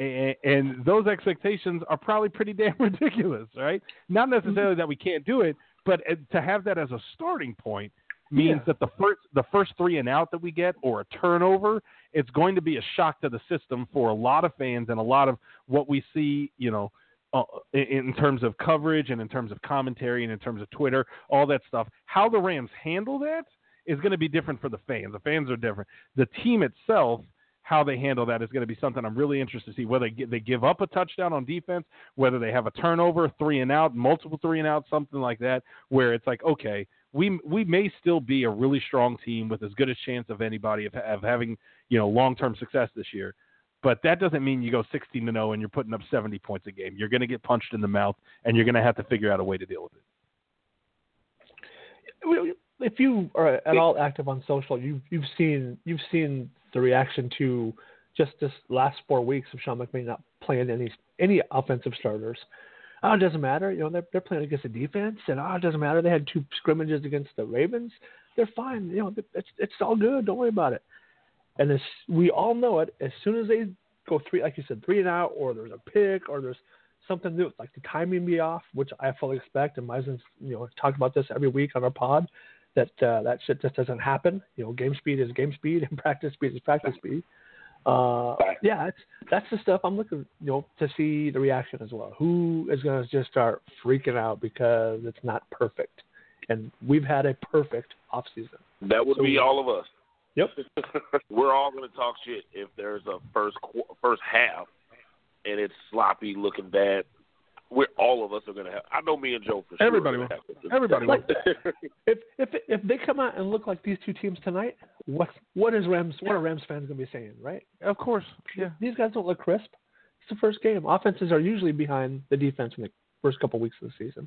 Speaker 4: and, and those expectations are probably pretty (laughs) damn ridiculous, right? Not necessarily that we can't do it, but uh, to have that as a starting point means
Speaker 5: Yeah.
Speaker 4: that the first the first three and out that we get or a turnover, it's going to be a shock to the system for a lot of fans and a lot of what we see, you know, uh, in, in terms of coverage and in terms of commentary and in terms of Twitter, all that stuff. How the Rams handle that is going to be different for the fans. The fans are different. The team itself how they handle that is going to be something I'm really interested to see. Whether they give up a touchdown on defense, whether they have a turnover, three and out, multiple three and out, something like that, where it's like, okay, we we may still be a really strong team with as good a chance of anybody of, of having you know long term success this year. But that doesn't mean you go 16 to 0 and you're putting up 70 points a game. You're going to get punched in the mouth, and you're going to have to figure out a way to deal with it.
Speaker 5: if you are at all active on social, you've you've seen you've seen the reaction to just this last four weeks of Sean McVay not playing any any offensive starters. Oh, it doesn't matter. You know, they're they're playing against the defense, and oh, it doesn't matter. They had two scrimmages against the Ravens. They're fine. You know, it's it's all good. Don't worry about it. And as we all know it, as soon as they go three, like you said, three and out, or there's a pick, or there's something new, like the timing be off, which I fully expect. And Meison's, you know, talked about this every week on our pod that uh, that shit just doesn't happen. You know, game speed is game speed, and (laughs) practice speed is practice speed. Uh, yeah, it's that's the stuff I'm looking, you know, to see the reaction as well. Who is going to just start freaking out because it's not perfect, and we've had a perfect off season.
Speaker 6: That would
Speaker 5: So-
Speaker 6: be all of us.
Speaker 5: Yep. (laughs)
Speaker 6: We're all going to talk shit if there's a first qu- first half and it's sloppy, looking bad. We're all of us are going to have. I know me and Joe for sure.
Speaker 4: Everybody will.
Speaker 6: have to-
Speaker 4: Everybody will.
Speaker 5: If if if they come out and look like these two teams tonight, what what is Rams? What are Rams fans going to be saying, right?
Speaker 4: Of course, yeah.
Speaker 5: These guys don't look crisp. It's the first game. Offenses are usually behind the defense in the first couple weeks of the season.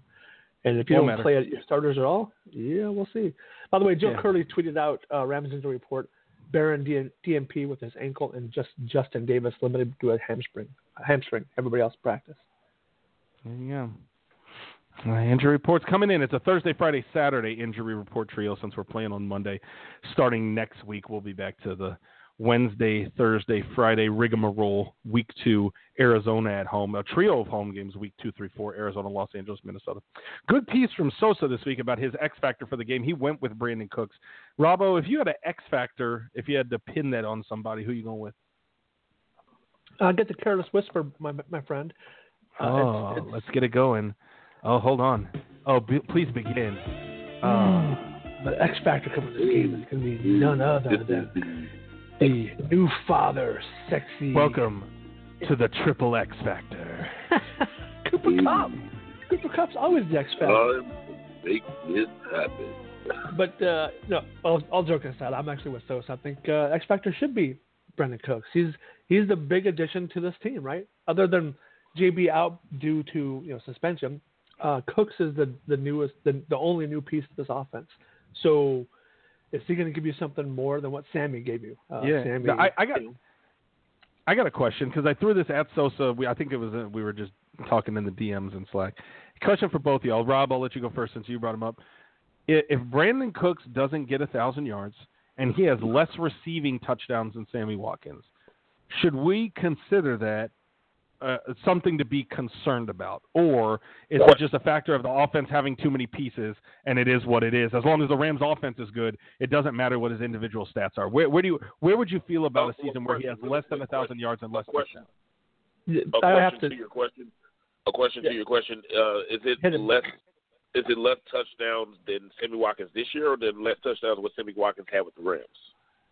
Speaker 5: And if you
Speaker 4: Won't
Speaker 5: don't
Speaker 4: matter.
Speaker 5: play your starters at all, yeah, we'll see. By the way, Joe
Speaker 4: Yeah.
Speaker 5: Curley tweeted out uh, Rams injury report: Barron D- DNP with his ankle, and just Justin Davis limited to a hamstring. A hamstring. Everybody else practice.
Speaker 4: There you go. Uh, injury reports coming in. It's a Thursday, Friday, Saturday injury report trio since we're playing on Monday. Starting next week, we'll be back to the Wednesday, Thursday, Friday rigmarole. Week two, Arizona at home. A trio of home games, week two, three, four, Arizona, Los Angeles, Minnesota. Good piece from Sosa this week about his X factor for the game. He went with Brandin Cooks. Robbo, if you had an X factor, if you had to pin that on somebody, who you going with?
Speaker 5: Uh, get the careless whisper, my my friend. Uh,
Speaker 4: oh,
Speaker 5: it's- it's-
Speaker 4: let's get it going. Oh, hold on. Oh, be, please begin. Oh.
Speaker 5: The X Factor coming to this game is going to be none other than the new father, sexy.
Speaker 4: Welcome to the Triple X Factor. (laughs)
Speaker 5: Cooper Kupp. Cooper Kupp's always the X Factor.
Speaker 6: Uh, make this happen.
Speaker 5: But uh, no, all, all joking aside, I'm actually with Sos. I think uh, X Factor should be Brandin Cooks. He's he's the big addition to this team, right? Other than JB out due to you know suspension, uh, Cooks is the the newest, the, the only new piece to this offense. So is he going to give you something more than what Sammy gave you? Uh,
Speaker 4: Yeah.
Speaker 5: Sammy,
Speaker 4: I- I got- I got a question because I threw this at Sosa. We, I think it was uh, we were just talking in the DMs and Slack. Question for both of y'all. Rob, I'll let you go first since you brought him up. If Brandin Cooks doesn't get a thousand yards and he has less receiving touchdowns than Sammy Watkins, should we consider that uh, something to be concerned about, or is it just a factor of the offense having too many pieces and it is what it is? As long as the Rams' offense is good, it doesn't matter what his individual stats are. Where, where do you where would you feel about a season where he has less than a thousand yards and less
Speaker 6: Question.
Speaker 4: touchdowns?
Speaker 6: A
Speaker 5: I
Speaker 6: question
Speaker 5: have
Speaker 6: to,
Speaker 5: to.
Speaker 6: your question. A question
Speaker 5: Yeah.
Speaker 6: to your question. Uh, is it
Speaker 5: it.
Speaker 6: less? Is it less touchdowns than Sammy Watkins this year, or than less touchdowns what Sammy Watkins had with the Rams?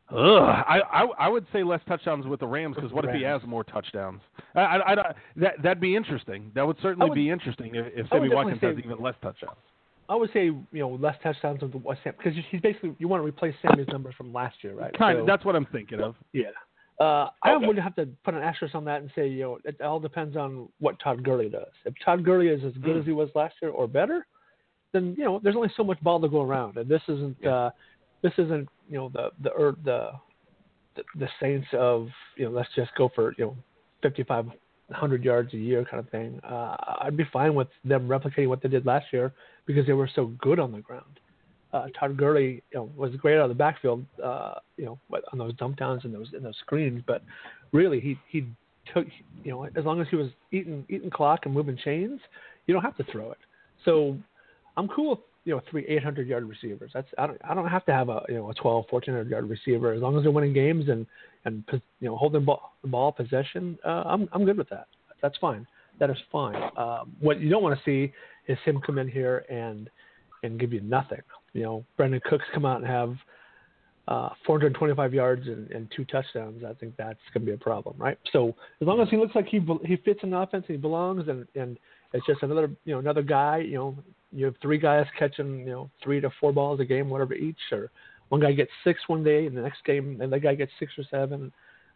Speaker 4: Ugh, I, I I would say less touchdowns with the Rams because what if he has more touchdowns? I, I, I, that that'd be interesting. That would certainly
Speaker 5: would-
Speaker 4: be interesting if, if Sammy Watkins
Speaker 5: definitely
Speaker 4: has even less touchdowns.
Speaker 5: I would say you know less touchdowns with what Sam because he's basically you want to replace Sammy's numbers from last year, right?
Speaker 4: Kind
Speaker 5: So-
Speaker 4: of. That's what I'm thinking of.
Speaker 5: Yeah. Uh, I
Speaker 6: Okay.
Speaker 5: would have to put an asterisk on that and say, you know, it all depends on what Todd Gurley does. If Todd Gurley is as good as he was last year or better, then you know, there's only so much ball to go around, and this isn't, uh, this isn't, you know, the the the the, the Saints of, you know, let's just go for you know, 5,500 yards a year kind of thing. Uh, I'd be fine with them replicating what they did last year because they were so good on the ground uh, Todd Gurley, you know, was great out of the backfield, uh, you know, on those dump downs and those and those screens. But really, he he took, you know, as long as he was eating eating clock and moving chains, you don't have to throw it. So I'm cool with you know three 800 yard receivers. That's I don't I don't have to have a you know a 12 1400 yard receiver as long as they're winning games and and you know holding ball ball possession. Uh, I'm I'm good with that. That's fine. That is fine. Um, what you don't want to see is him come in here and and give you nothing. You know, Brandin Cooks come out and have uh, 425 yards and, and two touchdowns. I think that's going to be a problem, right? So as long as he looks like he he fits in the offense he belongs, and and it's just another you know another guy. You know, you have three guys catching you know three to four balls a game, whatever each, or one guy gets six one day, and the next game another guy gets six or seven.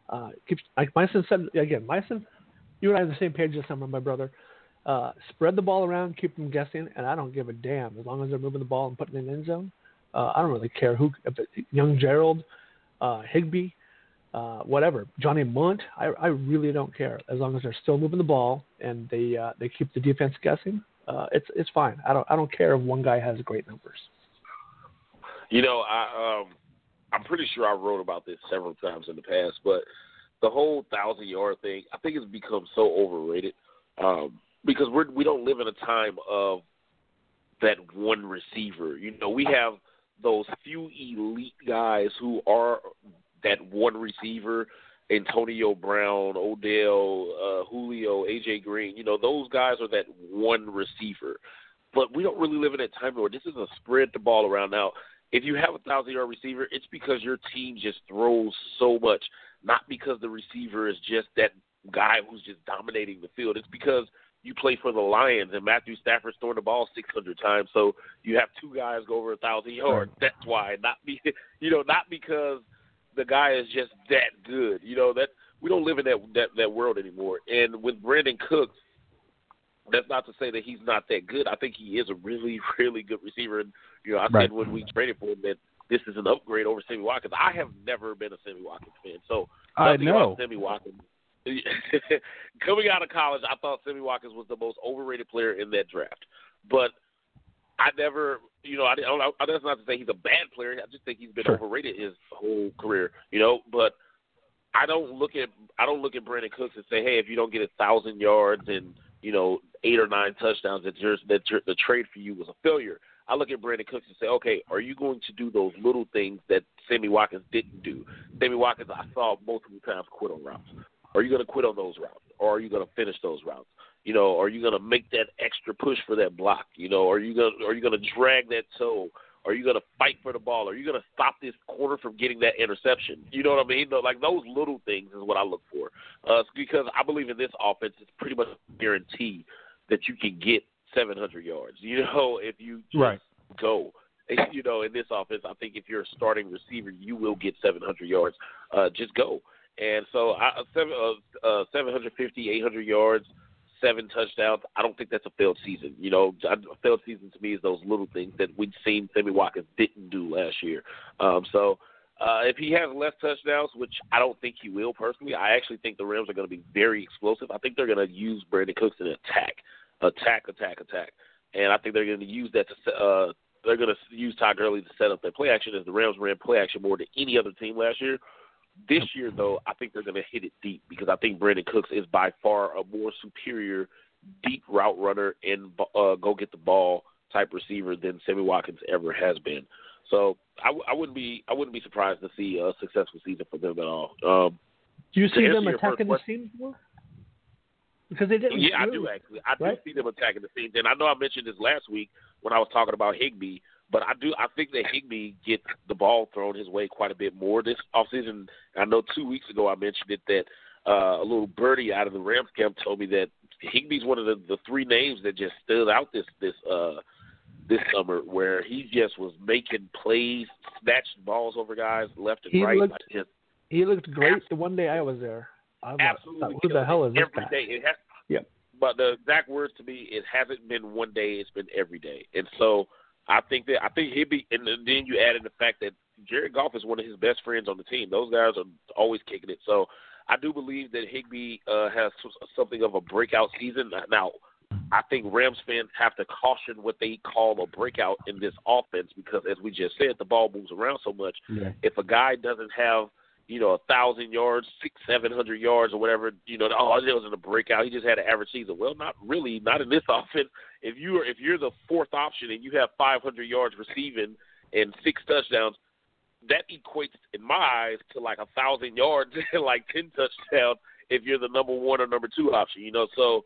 Speaker 5: Uh, keeps like Myson said again. Myson, you and I are on the same page this summer, my brother. Uh, spread the ball around, keep them guessing, and I don't give a damn as long as they're moving the ball and putting it in the end zone. Uh, I don't really care who, young Gerald, uh, Higbee, uh, whatever, Johnny Mundt. I, I really don't care as long as they're still moving the ball and they uh, they keep the defense guessing. Uh, it's it's fine. I don't I don't care if one guy has great numbers.
Speaker 6: You know, I um, I'm pretty sure I wrote about this several times in the past, but the whole thousand yard thing, I think it's become so overrated um, because we're we don't live in a time of that one receiver. You know, we have those few elite guys who are that one receiver. Antonio Brown, Odell, uh, Julio, AJ Green, you know, those guys are that one receiver. But we don't really live in that time anymore. This is a spread the ball around now if you have a thousand yard receiver, it's because your team just throws so much, not because the receiver is just that guy who's just dominating the field. It's because you play for the Lions and Matthew Stafford's throwing the ball 600 times, so you have two guys go over a thousand yards. That's why, not be, (laughs) you know, not because the guy is just that good. You know that we don't live in that that that world anymore. And with Brandin Cooks, that's not to say that he's not that good. I think he is a really, (laughs) really good receiver. And you know, I
Speaker 4: Right.
Speaker 6: said when we traded for him that this is an upgrade over Sammy Watkins. I have never been a Sammy Watkins fan, so
Speaker 4: I know.
Speaker 6: Sammy Watkins. (laughs) Coming out of college, I thought Sammy Watkins was the most overrated player in that draft. But I never, you know, I, I, don't- I, that's not to say he's a bad player. I just think he's been
Speaker 4: Sure.
Speaker 6: overrated his whole career, you know. But I don't look at I don't look at Brandin Cooks and say, hey, if you don't get a thousand yards and you know eight or nine touchdowns, that your that your, the trade for you was a failure. I look at Brandin Cooks and say, okay, are you going to do those little things that Sammy Watkins didn't do? Sammy Watkins, I saw multiple times quit on routes. Are you going to quit on those routes, or are you going to finish those routes? You know, are you going to make that extra push for that block? You know, are you going to, are you going to drag that toe? Are you going to fight for the ball? Are you going to stop this corner from getting that interception? You know what I mean? Like those little things is what I look for. Uh, because I believe in this offense, it's pretty much a guarantee that you can get 700 yards. You know, if you just
Speaker 4: Right.
Speaker 6: go. You know, in this offense, I think if you're a starting receiver, you will get 700 yards. Uh, just go. And so, I, seven, uh, uh, 750, 800 yards, seven touchdowns. I don't think that's a failed season. You know, a failed season to me is those little things that we'd seen Sammy Watkins didn't do last year. Um, so, uh, if he has less touchdowns, which I don't think he will personally, I actually think the Rams are going to be very explosive. I think they're going to use Brandin Cooks in attack, attack, attack, attack, and I think they're going to use that to uh, they're going to use Todd Gurley to set up their play action as the Rams ran play action more than any other team last year. This year, though, I think they're going to hit it deep because I think Brandin Cooks is by far a more superior deep route runner and uh, go get the ball type receiver than Sammy Watkins ever has been. So I, w- I wouldn't be I wouldn't be surprised to see a successful season for them at all. Um,
Speaker 5: Do you see them attacking the seams more? Because they didn't.
Speaker 6: yeah, I do actually. I
Speaker 5: right?
Speaker 6: do see them attacking the seams, and I know I mentioned this last week when I was talking about Higbee, but I do. I think that Higbee gets the ball thrown his way quite a bit more this offseason. I know two weeks ago I mentioned it that uh, a little birdie out of the Rams camp told me that Higbee's one of the, the three names that just stood out this this uh, this summer, where he just was making plays, snatching balls over guys left and
Speaker 5: He
Speaker 6: right.
Speaker 5: looked-
Speaker 6: just
Speaker 5: He looked great the one day I was there. I was
Speaker 6: absolutely
Speaker 5: thought, who the hell is this
Speaker 6: every
Speaker 5: guy?
Speaker 6: day. It has,
Speaker 5: Yep.
Speaker 6: But the exact words to me, it hasn't been one day; it's been every day. And so I think that I think he'd be, and then you add in the fact that Jared Goff is one of his best friends on the team. Those guys are always kicking it. So I do believe that Higbee uh, has something of a breakout season. Now, I think Rams fans have to caution what they call a breakout in this offense because, as we just said, the ball moves around so much.
Speaker 4: Yeah.
Speaker 6: If a guy doesn't have you know, a thousand yards, six, seven hundred yards, or whatever. You know, oh, it wasn't a breakout. He just had an average season. Well, not really, not in this (laughs) offense. If you are, if you're the fourth option and you have five hundred yards receiving and six touchdowns, that equates in my eyes to like a thousand yards (laughs) and like ten touchdowns if you're the number one or number two option. You know, so.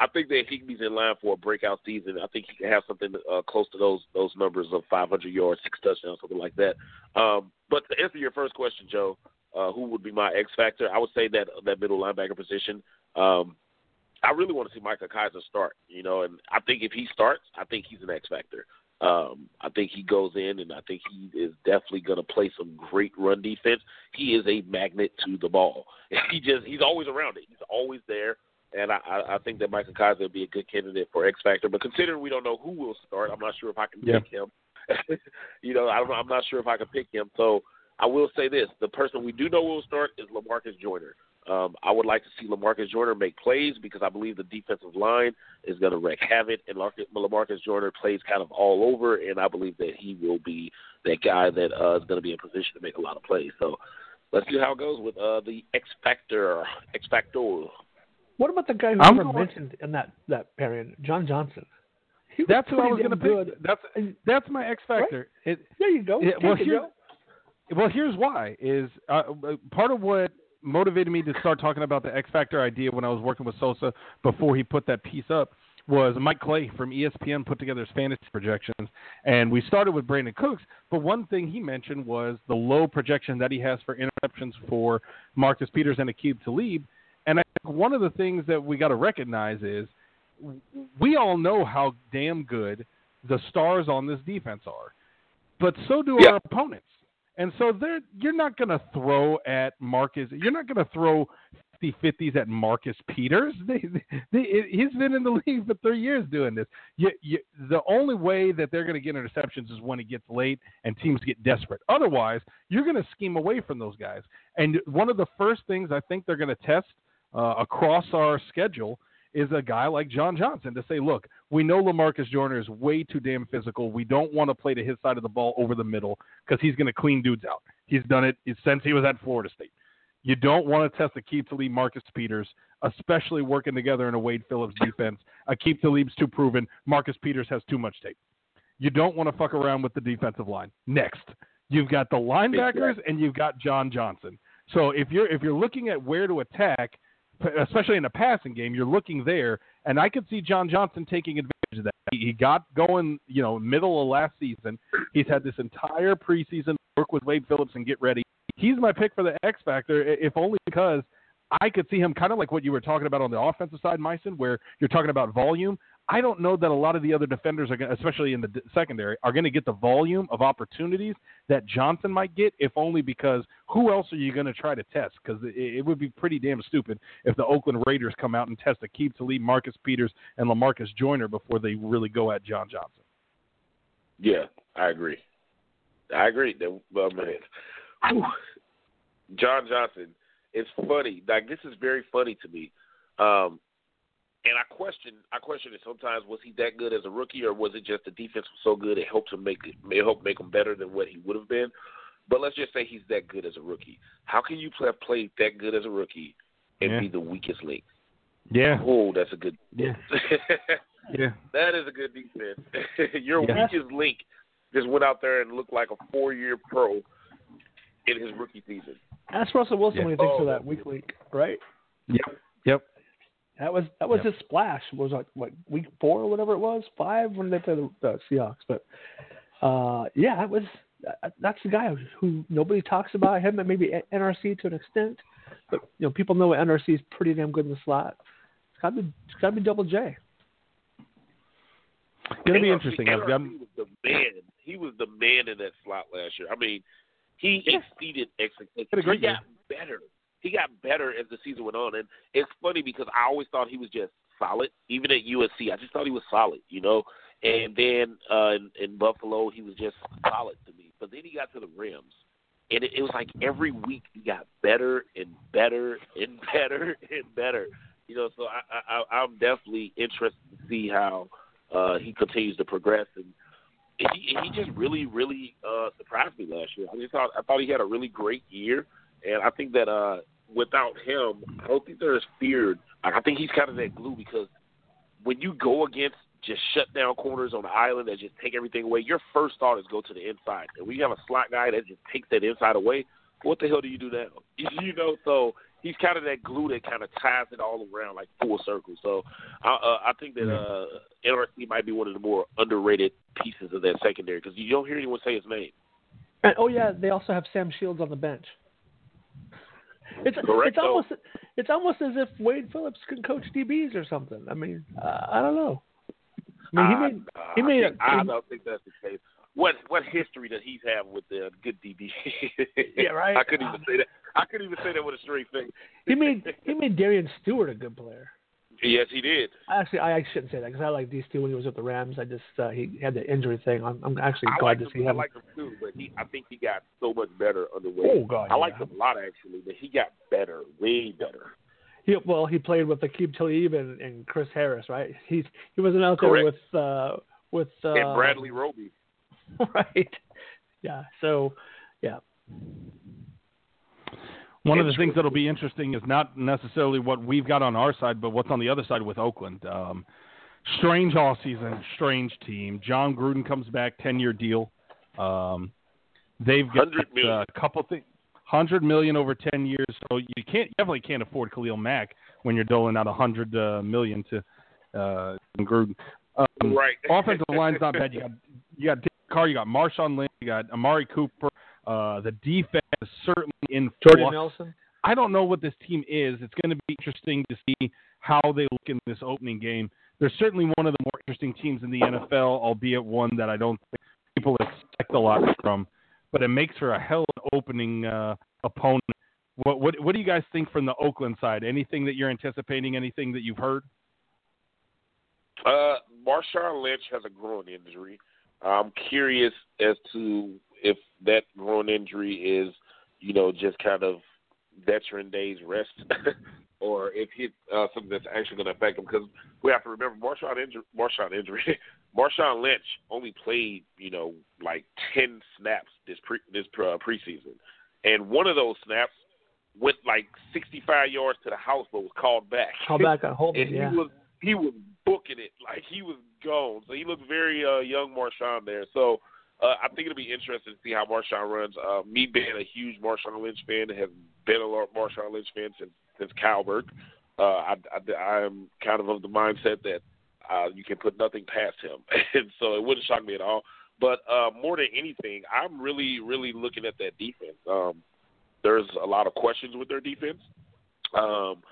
Speaker 6: I think that Higbee's in line for a breakout season. I think he can have something uh, close to those those numbers of 500 yards, six touchdowns, something like that. Um, but to answer your first question, Joe, uh, who would be my X factor? I would say that that middle linebacker position. Um, I really want to see Micah Kiser start, you know, and I think if he starts, I think he's an X factor. Um, I think he goes in, and I think he is definitely going to play some great run defense. He is a magnet to the ball. (laughs) He just he's always around it. He's always there, and I, I think that Micah Kiser would be a good candidate for X factor. But considering we don't know who will start, I'm not sure if I can
Speaker 4: Yeah.
Speaker 6: pick him. (laughs) you know, I don't, I'm not sure if I can pick him. So I will say this: the person we do know will start is Lamarcus Joyner. Um, I would like to see Lamarcus Joyner make plays because I believe the defensive line is going to wreak havoc, and Lamarcus Joyner plays kind of all over, and I believe that he will be that guy that uh, is going to be in position to make a lot of plays. So let's see how it goes with uh, the X Factor, X Factor.
Speaker 5: What about the guy who
Speaker 4: I'm
Speaker 5: never mentioned in that that period, John Johnson? He
Speaker 4: That's who I was going to
Speaker 5: damn
Speaker 4: pick. That's that's my X factor. It
Speaker 5: There you go.
Speaker 4: Yeah,
Speaker 5: Take
Speaker 4: well, here-
Speaker 5: Joe.
Speaker 4: Well, here's why. Is uh, part of what motivated me to start talking about the X Factor idea when I was working with Sosa before he put that piece up was Mike Clay from ESPN put together his fantasy projections, and we started with Brandin Cooks. But one thing he mentioned was the low projection that he has for interceptions for Marcus Peters and Aqib Talib. And I think one of the things that we got to recognize is we all know how damn good the stars on this defense are, but so do
Speaker 6: Yeah.
Speaker 4: our opponents. And so they're, you're not going to throw at Marcus. You're not going to throw 50 50s at Marcus Peters. (laughs) They, they, he's been in the (laughs) league for three years doing this. You, you, the only way that they're going to get interceptions is when it gets late and teams get desperate. Otherwise, you're going to scheme away from those guys. And one of the first things I think they're going to test uh, across our schedule is a guy like John Johnson to say, look, we know Lamarcus Joyner is way too damn physical. We don't want to play to his side of the ball over the middle because he's going to clean dudes out. He's done it since he was at Florida State. You don't want to test Aqib Talib, Marcus Peters, especially working together in a Wade Phillips defense. Aqib Talib's too proven. Marcus Peters has too much tape. You don't want to fuck around with the defensive line. Next, you've got the linebackers and you've got John Johnson. So if you're if you're looking at where to attack, especially in a passing game, you're looking there, and I could see John Johnson taking advantage of that. He, got going, you know, middle of last season. He's had this entire preseason work with Wade Phillips and get ready. He's my pick for the X factor, if only because I could see him kind of like what you were talking about on the offensive side, Myson, where you're talking about volume. I don't know that a lot of the other defenders are, gonna, especially in the secondary, are going to get the volume of opportunities that Johnson might get, if only because who else are you going to try to test? Because it, it would be pretty damn stupid if the Oakland Raiders come out and test Aqib Talib, Marcus Peters, and Lamarcus Joyner before they really go at John Johnson.
Speaker 6: Yeah, I agree. I agree. Well, man. John Johnson. It's funny. Like this is very funny to me. Um, and I question, I question it sometimes. Was he that good as a rookie, or was it just the defense was so good it helped him make it, it helped make him better than what he would have been? But let's just say he's that good as a rookie. How can you play play that good as a rookie and
Speaker 4: Yeah.
Speaker 6: be the weakest link?
Speaker 4: Yeah,
Speaker 6: Oh, that's a good.
Speaker 4: Yeah. (laughs) yeah.
Speaker 6: that is a good defense. (laughs) Your
Speaker 4: Yeah.
Speaker 6: weakest link just went out there and looked like a four-year pro in his rookie season.
Speaker 5: Ask Russell Wilson
Speaker 4: Yeah.
Speaker 5: what he thinks
Speaker 6: Oh.
Speaker 5: of that weak link, right?
Speaker 4: Yep. Yep.
Speaker 5: That was that was
Speaker 4: Yep.
Speaker 5: his splash. It Was like what week four or whatever it was, five when they played the, the Seahawks. But uh, yeah, that was that, that's the guy who nobody talks about him and maybe NRC to an extent, but you know people know NRC is pretty damn good in the slot. It's got to be it's got to be Double J.
Speaker 4: It's gonna be
Speaker 6: NRC
Speaker 4: interesting. I've got,
Speaker 6: NRC was the man. He was the man in that slot last year. I mean, he exceeded expectations.
Speaker 4: Had a great
Speaker 6: he got better. He got better as the season went on, and it's funny because I always thought he was just solid. Even at USC, I just thought he was solid, you know. And then uh, in, in Buffalo, he was just solid to me. But then he got to the Rams, and it, it was like every week he got better and better and (laughs) better and better. You know, so I, I, I'm definitely interested to see how uh, he continues to progress and he he just really really uh surprised me last year. I just thought I thought he had a really great year, and I think that uh without him, I don't think they're as feared. I think he's kind of that glue because when you go against just shut down corners on the island that just take everything away, your first thought is go to the inside. And when you have a slot guy that just takes that inside away, what the hell do you do now? You know, so he's kind of that glue that kind of ties it all around like full circle. So I, uh, I think that uh, NRC might be one of the more underrated pieces of that secondary because you don't hear anyone say his name.
Speaker 5: And oh yeah, they also have Sam Shields on the bench. It's
Speaker 6: Correct,
Speaker 5: it's almost it's almost as if Wade Phillips can coach DBs or something. I mean, uh, I don't know. I mean, he made
Speaker 6: uh,
Speaker 5: he made
Speaker 6: I, think,
Speaker 5: a,
Speaker 6: I don't think that's the case. What what history does he have with the good DB?
Speaker 5: Yeah, right. (laughs)
Speaker 6: I couldn't even say that. I couldn't even say that with a straight face.
Speaker 5: he made he made Darian Stewart a good player.
Speaker 6: Yes, he did.
Speaker 5: Actually, I I shouldn't say that because I like these two when he was with the Rams. I just uh, he had the injury thing. I'm, I'm actually
Speaker 6: I
Speaker 5: glad
Speaker 6: like
Speaker 5: to
Speaker 6: him.
Speaker 5: see
Speaker 6: I
Speaker 5: him.
Speaker 6: like him too, but he I think he got so much better under Wade.
Speaker 5: Oh, God,
Speaker 6: I like
Speaker 5: yeah.
Speaker 6: him a lot actually, but he got better, way better.
Speaker 5: He, well, he played with Aqib Talib and, and Chris Harris, right? He's he wasn't out there
Speaker 6: Correct.
Speaker 5: with uh, with uh,
Speaker 6: and Bradley Roby. (laughs)
Speaker 5: right? Yeah. So, yeah.
Speaker 4: One of the things that'll be interesting is not necessarily what we've got on our side, but what's on the other side with Oakland. Um, strange all season, strange team. Jon Gruden comes back, ten year deal. Um, they've got a couple things, hundred million over ten years. So you can't definitely can't afford Khalil Mack when you're doling out a hundred uh, million to uh, Gruden. Um,
Speaker 6: Right. (laughs)
Speaker 4: offensive line's not bad. You got you got Derek Carr, you got Marshawn Lynch, you got Amari Cooper. Uh, the defense is certainly in
Speaker 5: Jordan
Speaker 4: flux.
Speaker 5: Nelson.
Speaker 4: I don't know what this team is. It's going to be interesting to see how they look in this opening game. They're certainly one of the more interesting teams in the NFL, albeit one that I don't think people expect a lot from. But it makes for a hell of an opening uh, opponent. What, what what do you guys think from the Oakland side? Anything that you're anticipating? Anything that you've heard?
Speaker 6: Uh, Marshawn Lynch has a groin injury. I'm curious as to if that groin injury is, you know, just kind of veteran days rest, (laughs) or if it's uh, something that's actually going to affect him. Because we have to remember Marshawn injury. Marshawn injury. (laughs) Marshawn Lynch only played, you know, like ten snaps this pre this uh, preseason, and one of those snaps went like 65 yards to the house, but was called back.
Speaker 5: Call back on Holden. (laughs)
Speaker 6: and
Speaker 5: Yeah.
Speaker 6: he was he was booking it like he was gone. So he looked very uh, young, Marshawn there. So uh, I think it'll be interesting to see how Marshawn runs. Uh, me being a huge Marshawn Lynch fan, have been a Marshawn Lynch fan since since Calvert. Uh, I, I I am kind of of the mindset that uh, you can put nothing past him, (laughs) and so it wouldn't shock me at all. But uh, more than anything, I'm really really looking at that defense. Um, there's a lot of questions with their defense. Um,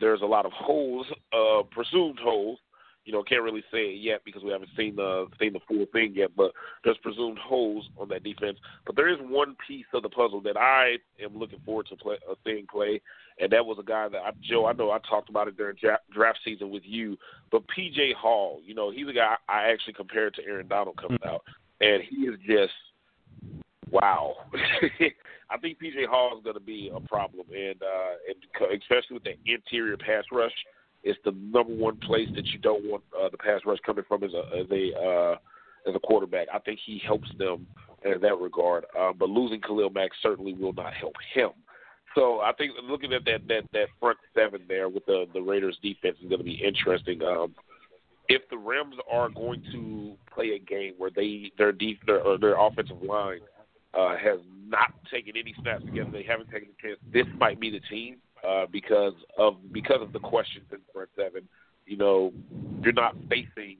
Speaker 6: there's a lot of holes, uh, presumed holes, You know, can't really say it yet because we haven't seen the seen the full thing yet. But there's presumed holes on that defense. But there is one piece of the puzzle that I am looking forward to play, uh, seeing play, and that was a guy that I, Joe. I know I talked about it during draft, draft season with you, but PJ Hall. You know, he's a guy I actually compared to Aaron Donald coming out, and he is just wow. (laughs) I think PJ Hall is going to be a problem, and uh, and especially with the interior pass rush, it's the number one place that you don't want uh, the pass rush coming from as a as a uh, as a quarterback. I think he helps them in that regard. Uh, but losing Khalil Mack certainly will not help him. So I think looking at that that that front seven there with the the Raiders defense is going to be interesting. Um, if the Rams are going to play a game where they their def, their, or their offensive line uh, has not taken any snaps together, they haven't taken a chance. This might be the team uh, because of because of the questions in front seven. You know, you're not facing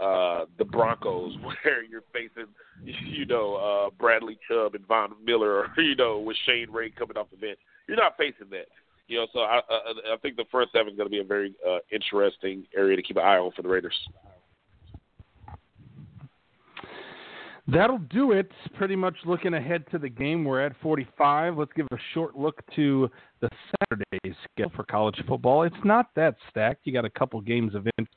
Speaker 6: uh, the Broncos (laughs) where you're facing, you know, uh, Bradley Chubb and Von Miller, or (laughs) you know, with Shane Ray coming off the bench. You're not facing that. You know, so I, I, I think the front seven is going to be a very uh, interesting area to keep an eye on for the Raiders.
Speaker 4: That'll do it. Pretty much looking ahead to the game. We're at 45. Let's give a short look to the Saturday schedule for college football. It's not that stacked. You got a couple games of it.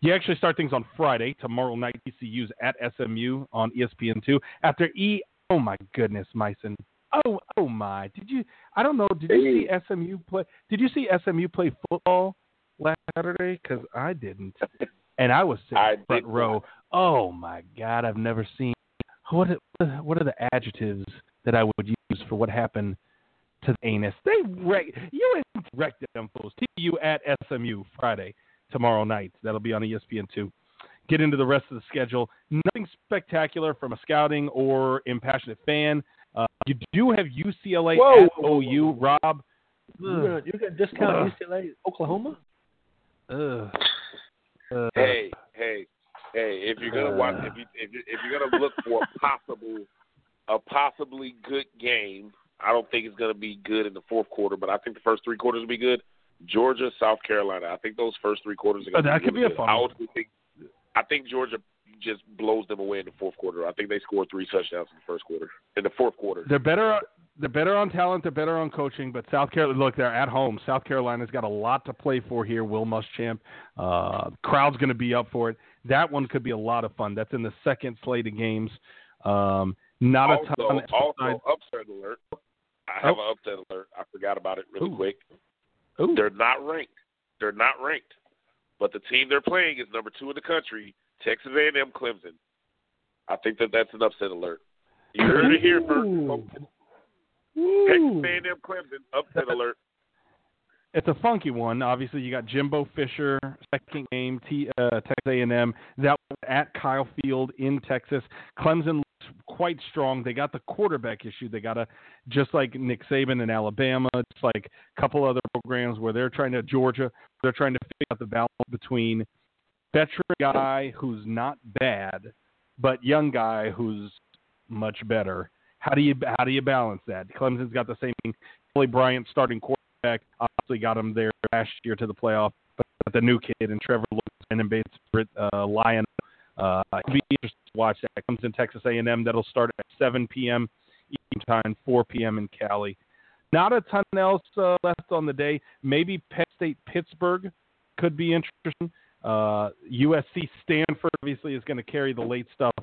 Speaker 4: You actually start things on Friday. Tomorrow night, TCU's at SMU on E ESPN2. After E, oh my goodness, Myson. Oh, oh my. Did you? I don't know. Did you see SMU play? Did you see SMU play football last Saturday? Because I didn't, (laughs) and I was sitting
Speaker 6: I
Speaker 4: front
Speaker 6: did
Speaker 4: row. Oh my God, I've never seen what are- what are the adjectives that I would use for what happened to the anus? They wreck you wrecked them fools. TU at SMU Friday tomorrow night. That'll be on ESPN two. Get into the rest of the schedule. Nothing spectacular from a scouting or impassionate fan. Uh, you do have UCLA
Speaker 5: Whoa.
Speaker 4: at OU. Rob.
Speaker 5: You're gonna, you're gonna discount UCLA, Oklahoma?
Speaker 4: Ugh. Uh,
Speaker 6: Hey, hey, hey! If you're gonna watch, if you if, you, if you're gonna look (laughs) for a possible, a possibly good game, I don't think it's gonna be good in the fourth quarter, but I think the first three quarters will be good. Georgia, South Carolina. I think those first three quarters are gonna
Speaker 4: Oh, that
Speaker 6: be
Speaker 4: could
Speaker 6: really
Speaker 4: be a
Speaker 6: good.
Speaker 4: fun
Speaker 6: I
Speaker 4: one.
Speaker 6: also think, I think Georgia just blows them away in the fourth quarter. I think they scored three touchdowns in the first quarter. In the fourth quarter,
Speaker 4: They're better. They're better on talent. They're better on coaching. But South Carolina, look, they're at home. South Carolina's got a lot to play for here. Will Muschamp, uh, crowd's going to be up for it. That one could be a lot of fun. That's in the second slate of games. Um, not
Speaker 6: also,
Speaker 4: a ton.
Speaker 6: also upset alert. I have an upset alert. I forgot about it really
Speaker 4: Ooh.
Speaker 6: quick.
Speaker 4: Ooh.
Speaker 6: They're not ranked. They're not ranked. But the team they're playing is number two in the country, Texas A&M Clemson. I think that that's an upset alert. You heard it here first.
Speaker 5: Ooh.
Speaker 6: Texas A&M Clemson, upset alert.
Speaker 4: It's a funky one. Obviously, you got Jimbo Fisher, second game, T, uh, Texas A&M. That was at Kyle Field in Texas. Clemson looks quite strong. They got the quarterback issue. They got a just like Nick Saban in Alabama, just like a couple other programs where they're trying to Georgia. They're trying to figure out the balance between veteran guy who's not bad, but young guy who's much better. How do you how do you balance that? Clemson's got the same thing. Kelly Bryant starting quarterback obviously got him there last year to the playoff, but the new kid and Trevor Lawrence and Bates uh, Lion. Uh, it'll be interesting to watch that. Comes in Texas A&M. That'll start at 7 p.m. Eastern time, 4 p.m. in Cali. Not a ton else uh, left on the day. Maybe Penn State Pittsburgh could be interesting. Uh, USC Stanford obviously is going to carry the late stuff,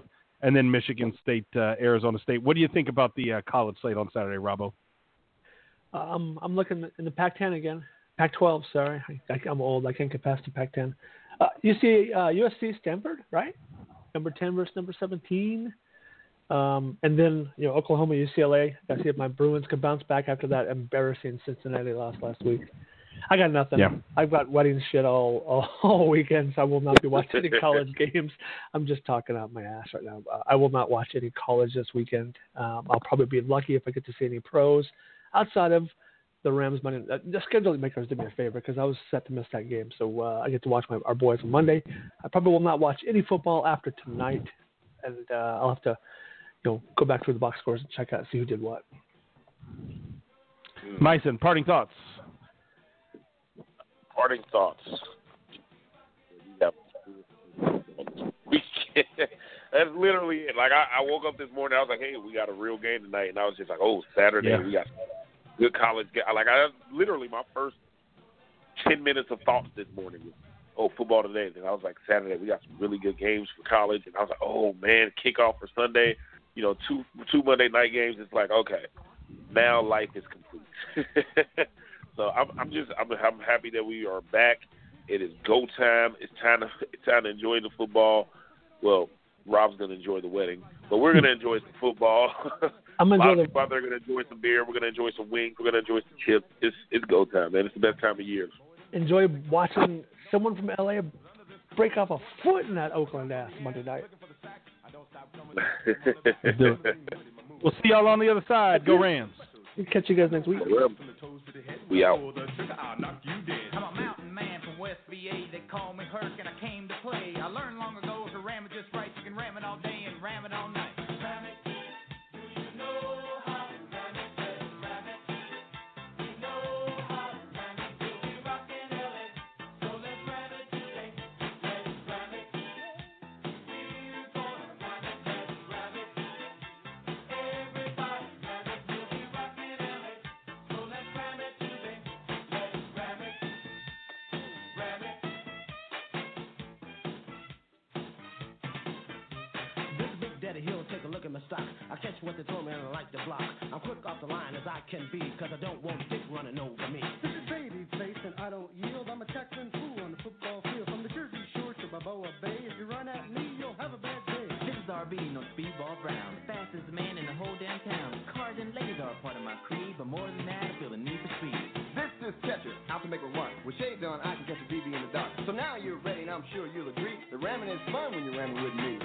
Speaker 4: and then Michigan State uh, Arizona State. What do you think about the uh, college slate on Saturday, Robbo?
Speaker 5: Um, I'm looking in the Pac-10 again. Pac-12, sorry. I, I'm old. I can't get past the Pac-10. Uh, you see uh, USC Stanford, right? Number 10 versus number 17. Um, and then, you know, Oklahoma, UCLA. I see if my Bruins can bounce back after that embarrassing Cincinnati loss last week. I got nothing.
Speaker 4: Yeah.
Speaker 5: I've got wedding shit all, all (laughs) all weekend, so I will not be watching any college (laughs) games. I'm just talking out my ass right now. Uh, I will not watch any college this weekend. Um, I'll probably be lucky if I get to see any pros outside of the Rams Monday. Uh, the scheduling makers did me a favor because I was set to miss that game, so uh, I get to watch my our boys on Monday. I probably will not watch any football after tonight, and uh, I'll have to, you know, go back through the box scores and check out see who did what.
Speaker 4: Myson, parting thoughts.
Speaker 6: Parting thoughts. We. (laughs) That's literally it. Like I, I woke up this morning, I was like, "Hey, we got a real game tonight," and I was just like, "Oh, Saturday,
Speaker 5: Yeah.
Speaker 6: we got good college game." Like I literally my first ten minutes of thoughts this morning was, "Oh, football today," and I was like, "Saturday, we got some really good games for college," and I was like, "Oh man, kickoff for Sunday." You know, two two Monday night games. It's like, okay, now life is complete. (laughs) so I'm, I'm just I'm, I'm happy that we are back. It is go time. It's time to (laughs) it's time to enjoy the football. Well, Rob's gonna enjoy the wedding, but we're gonna enjoy some football. (laughs)
Speaker 5: I'm
Speaker 6: A lot
Speaker 5: enjoying
Speaker 6: of
Speaker 5: the
Speaker 6: people out there are gonna enjoy some beer. We're gonna enjoy some wings. We're gonna enjoy some chips. It's it's go time, man. It's the best time of year.
Speaker 5: enjoy watching someone from LA break off a foot in that Oakland ass Monday night.
Speaker 4: Do it. We'll see y'all on the other side. Go Rams.
Speaker 5: We'll catch you guys next week.
Speaker 6: we out.
Speaker 2: I'm a mountain man from West VA. They call me Herc, and I came to play. I learned long ago to ram it just right. You can ram it all day and ram it all night.
Speaker 7: This is Big Hill, take a look at my stock. I catch what they told me and I like the block. I'm quick off the line as I can be, cause I don't want dick running over me.
Speaker 8: This is baby face and I don't yield. I'm a Texan fool on the football field. From the Jersey Shore to Balboa Bay. If you run at me, you'll have a bad day.
Speaker 2: This is RB, no speedball Brown. Fastest man in the whole damn town. Cars and ladies are a part of my creed, but more than that, I feel the need for speed.
Speaker 8: This is Catcher, out to make a run. With shades on, I can catch a BB in the dark. So now you're ready, and I'm sure you'll agree. The ramming is fun when you're ramming with me.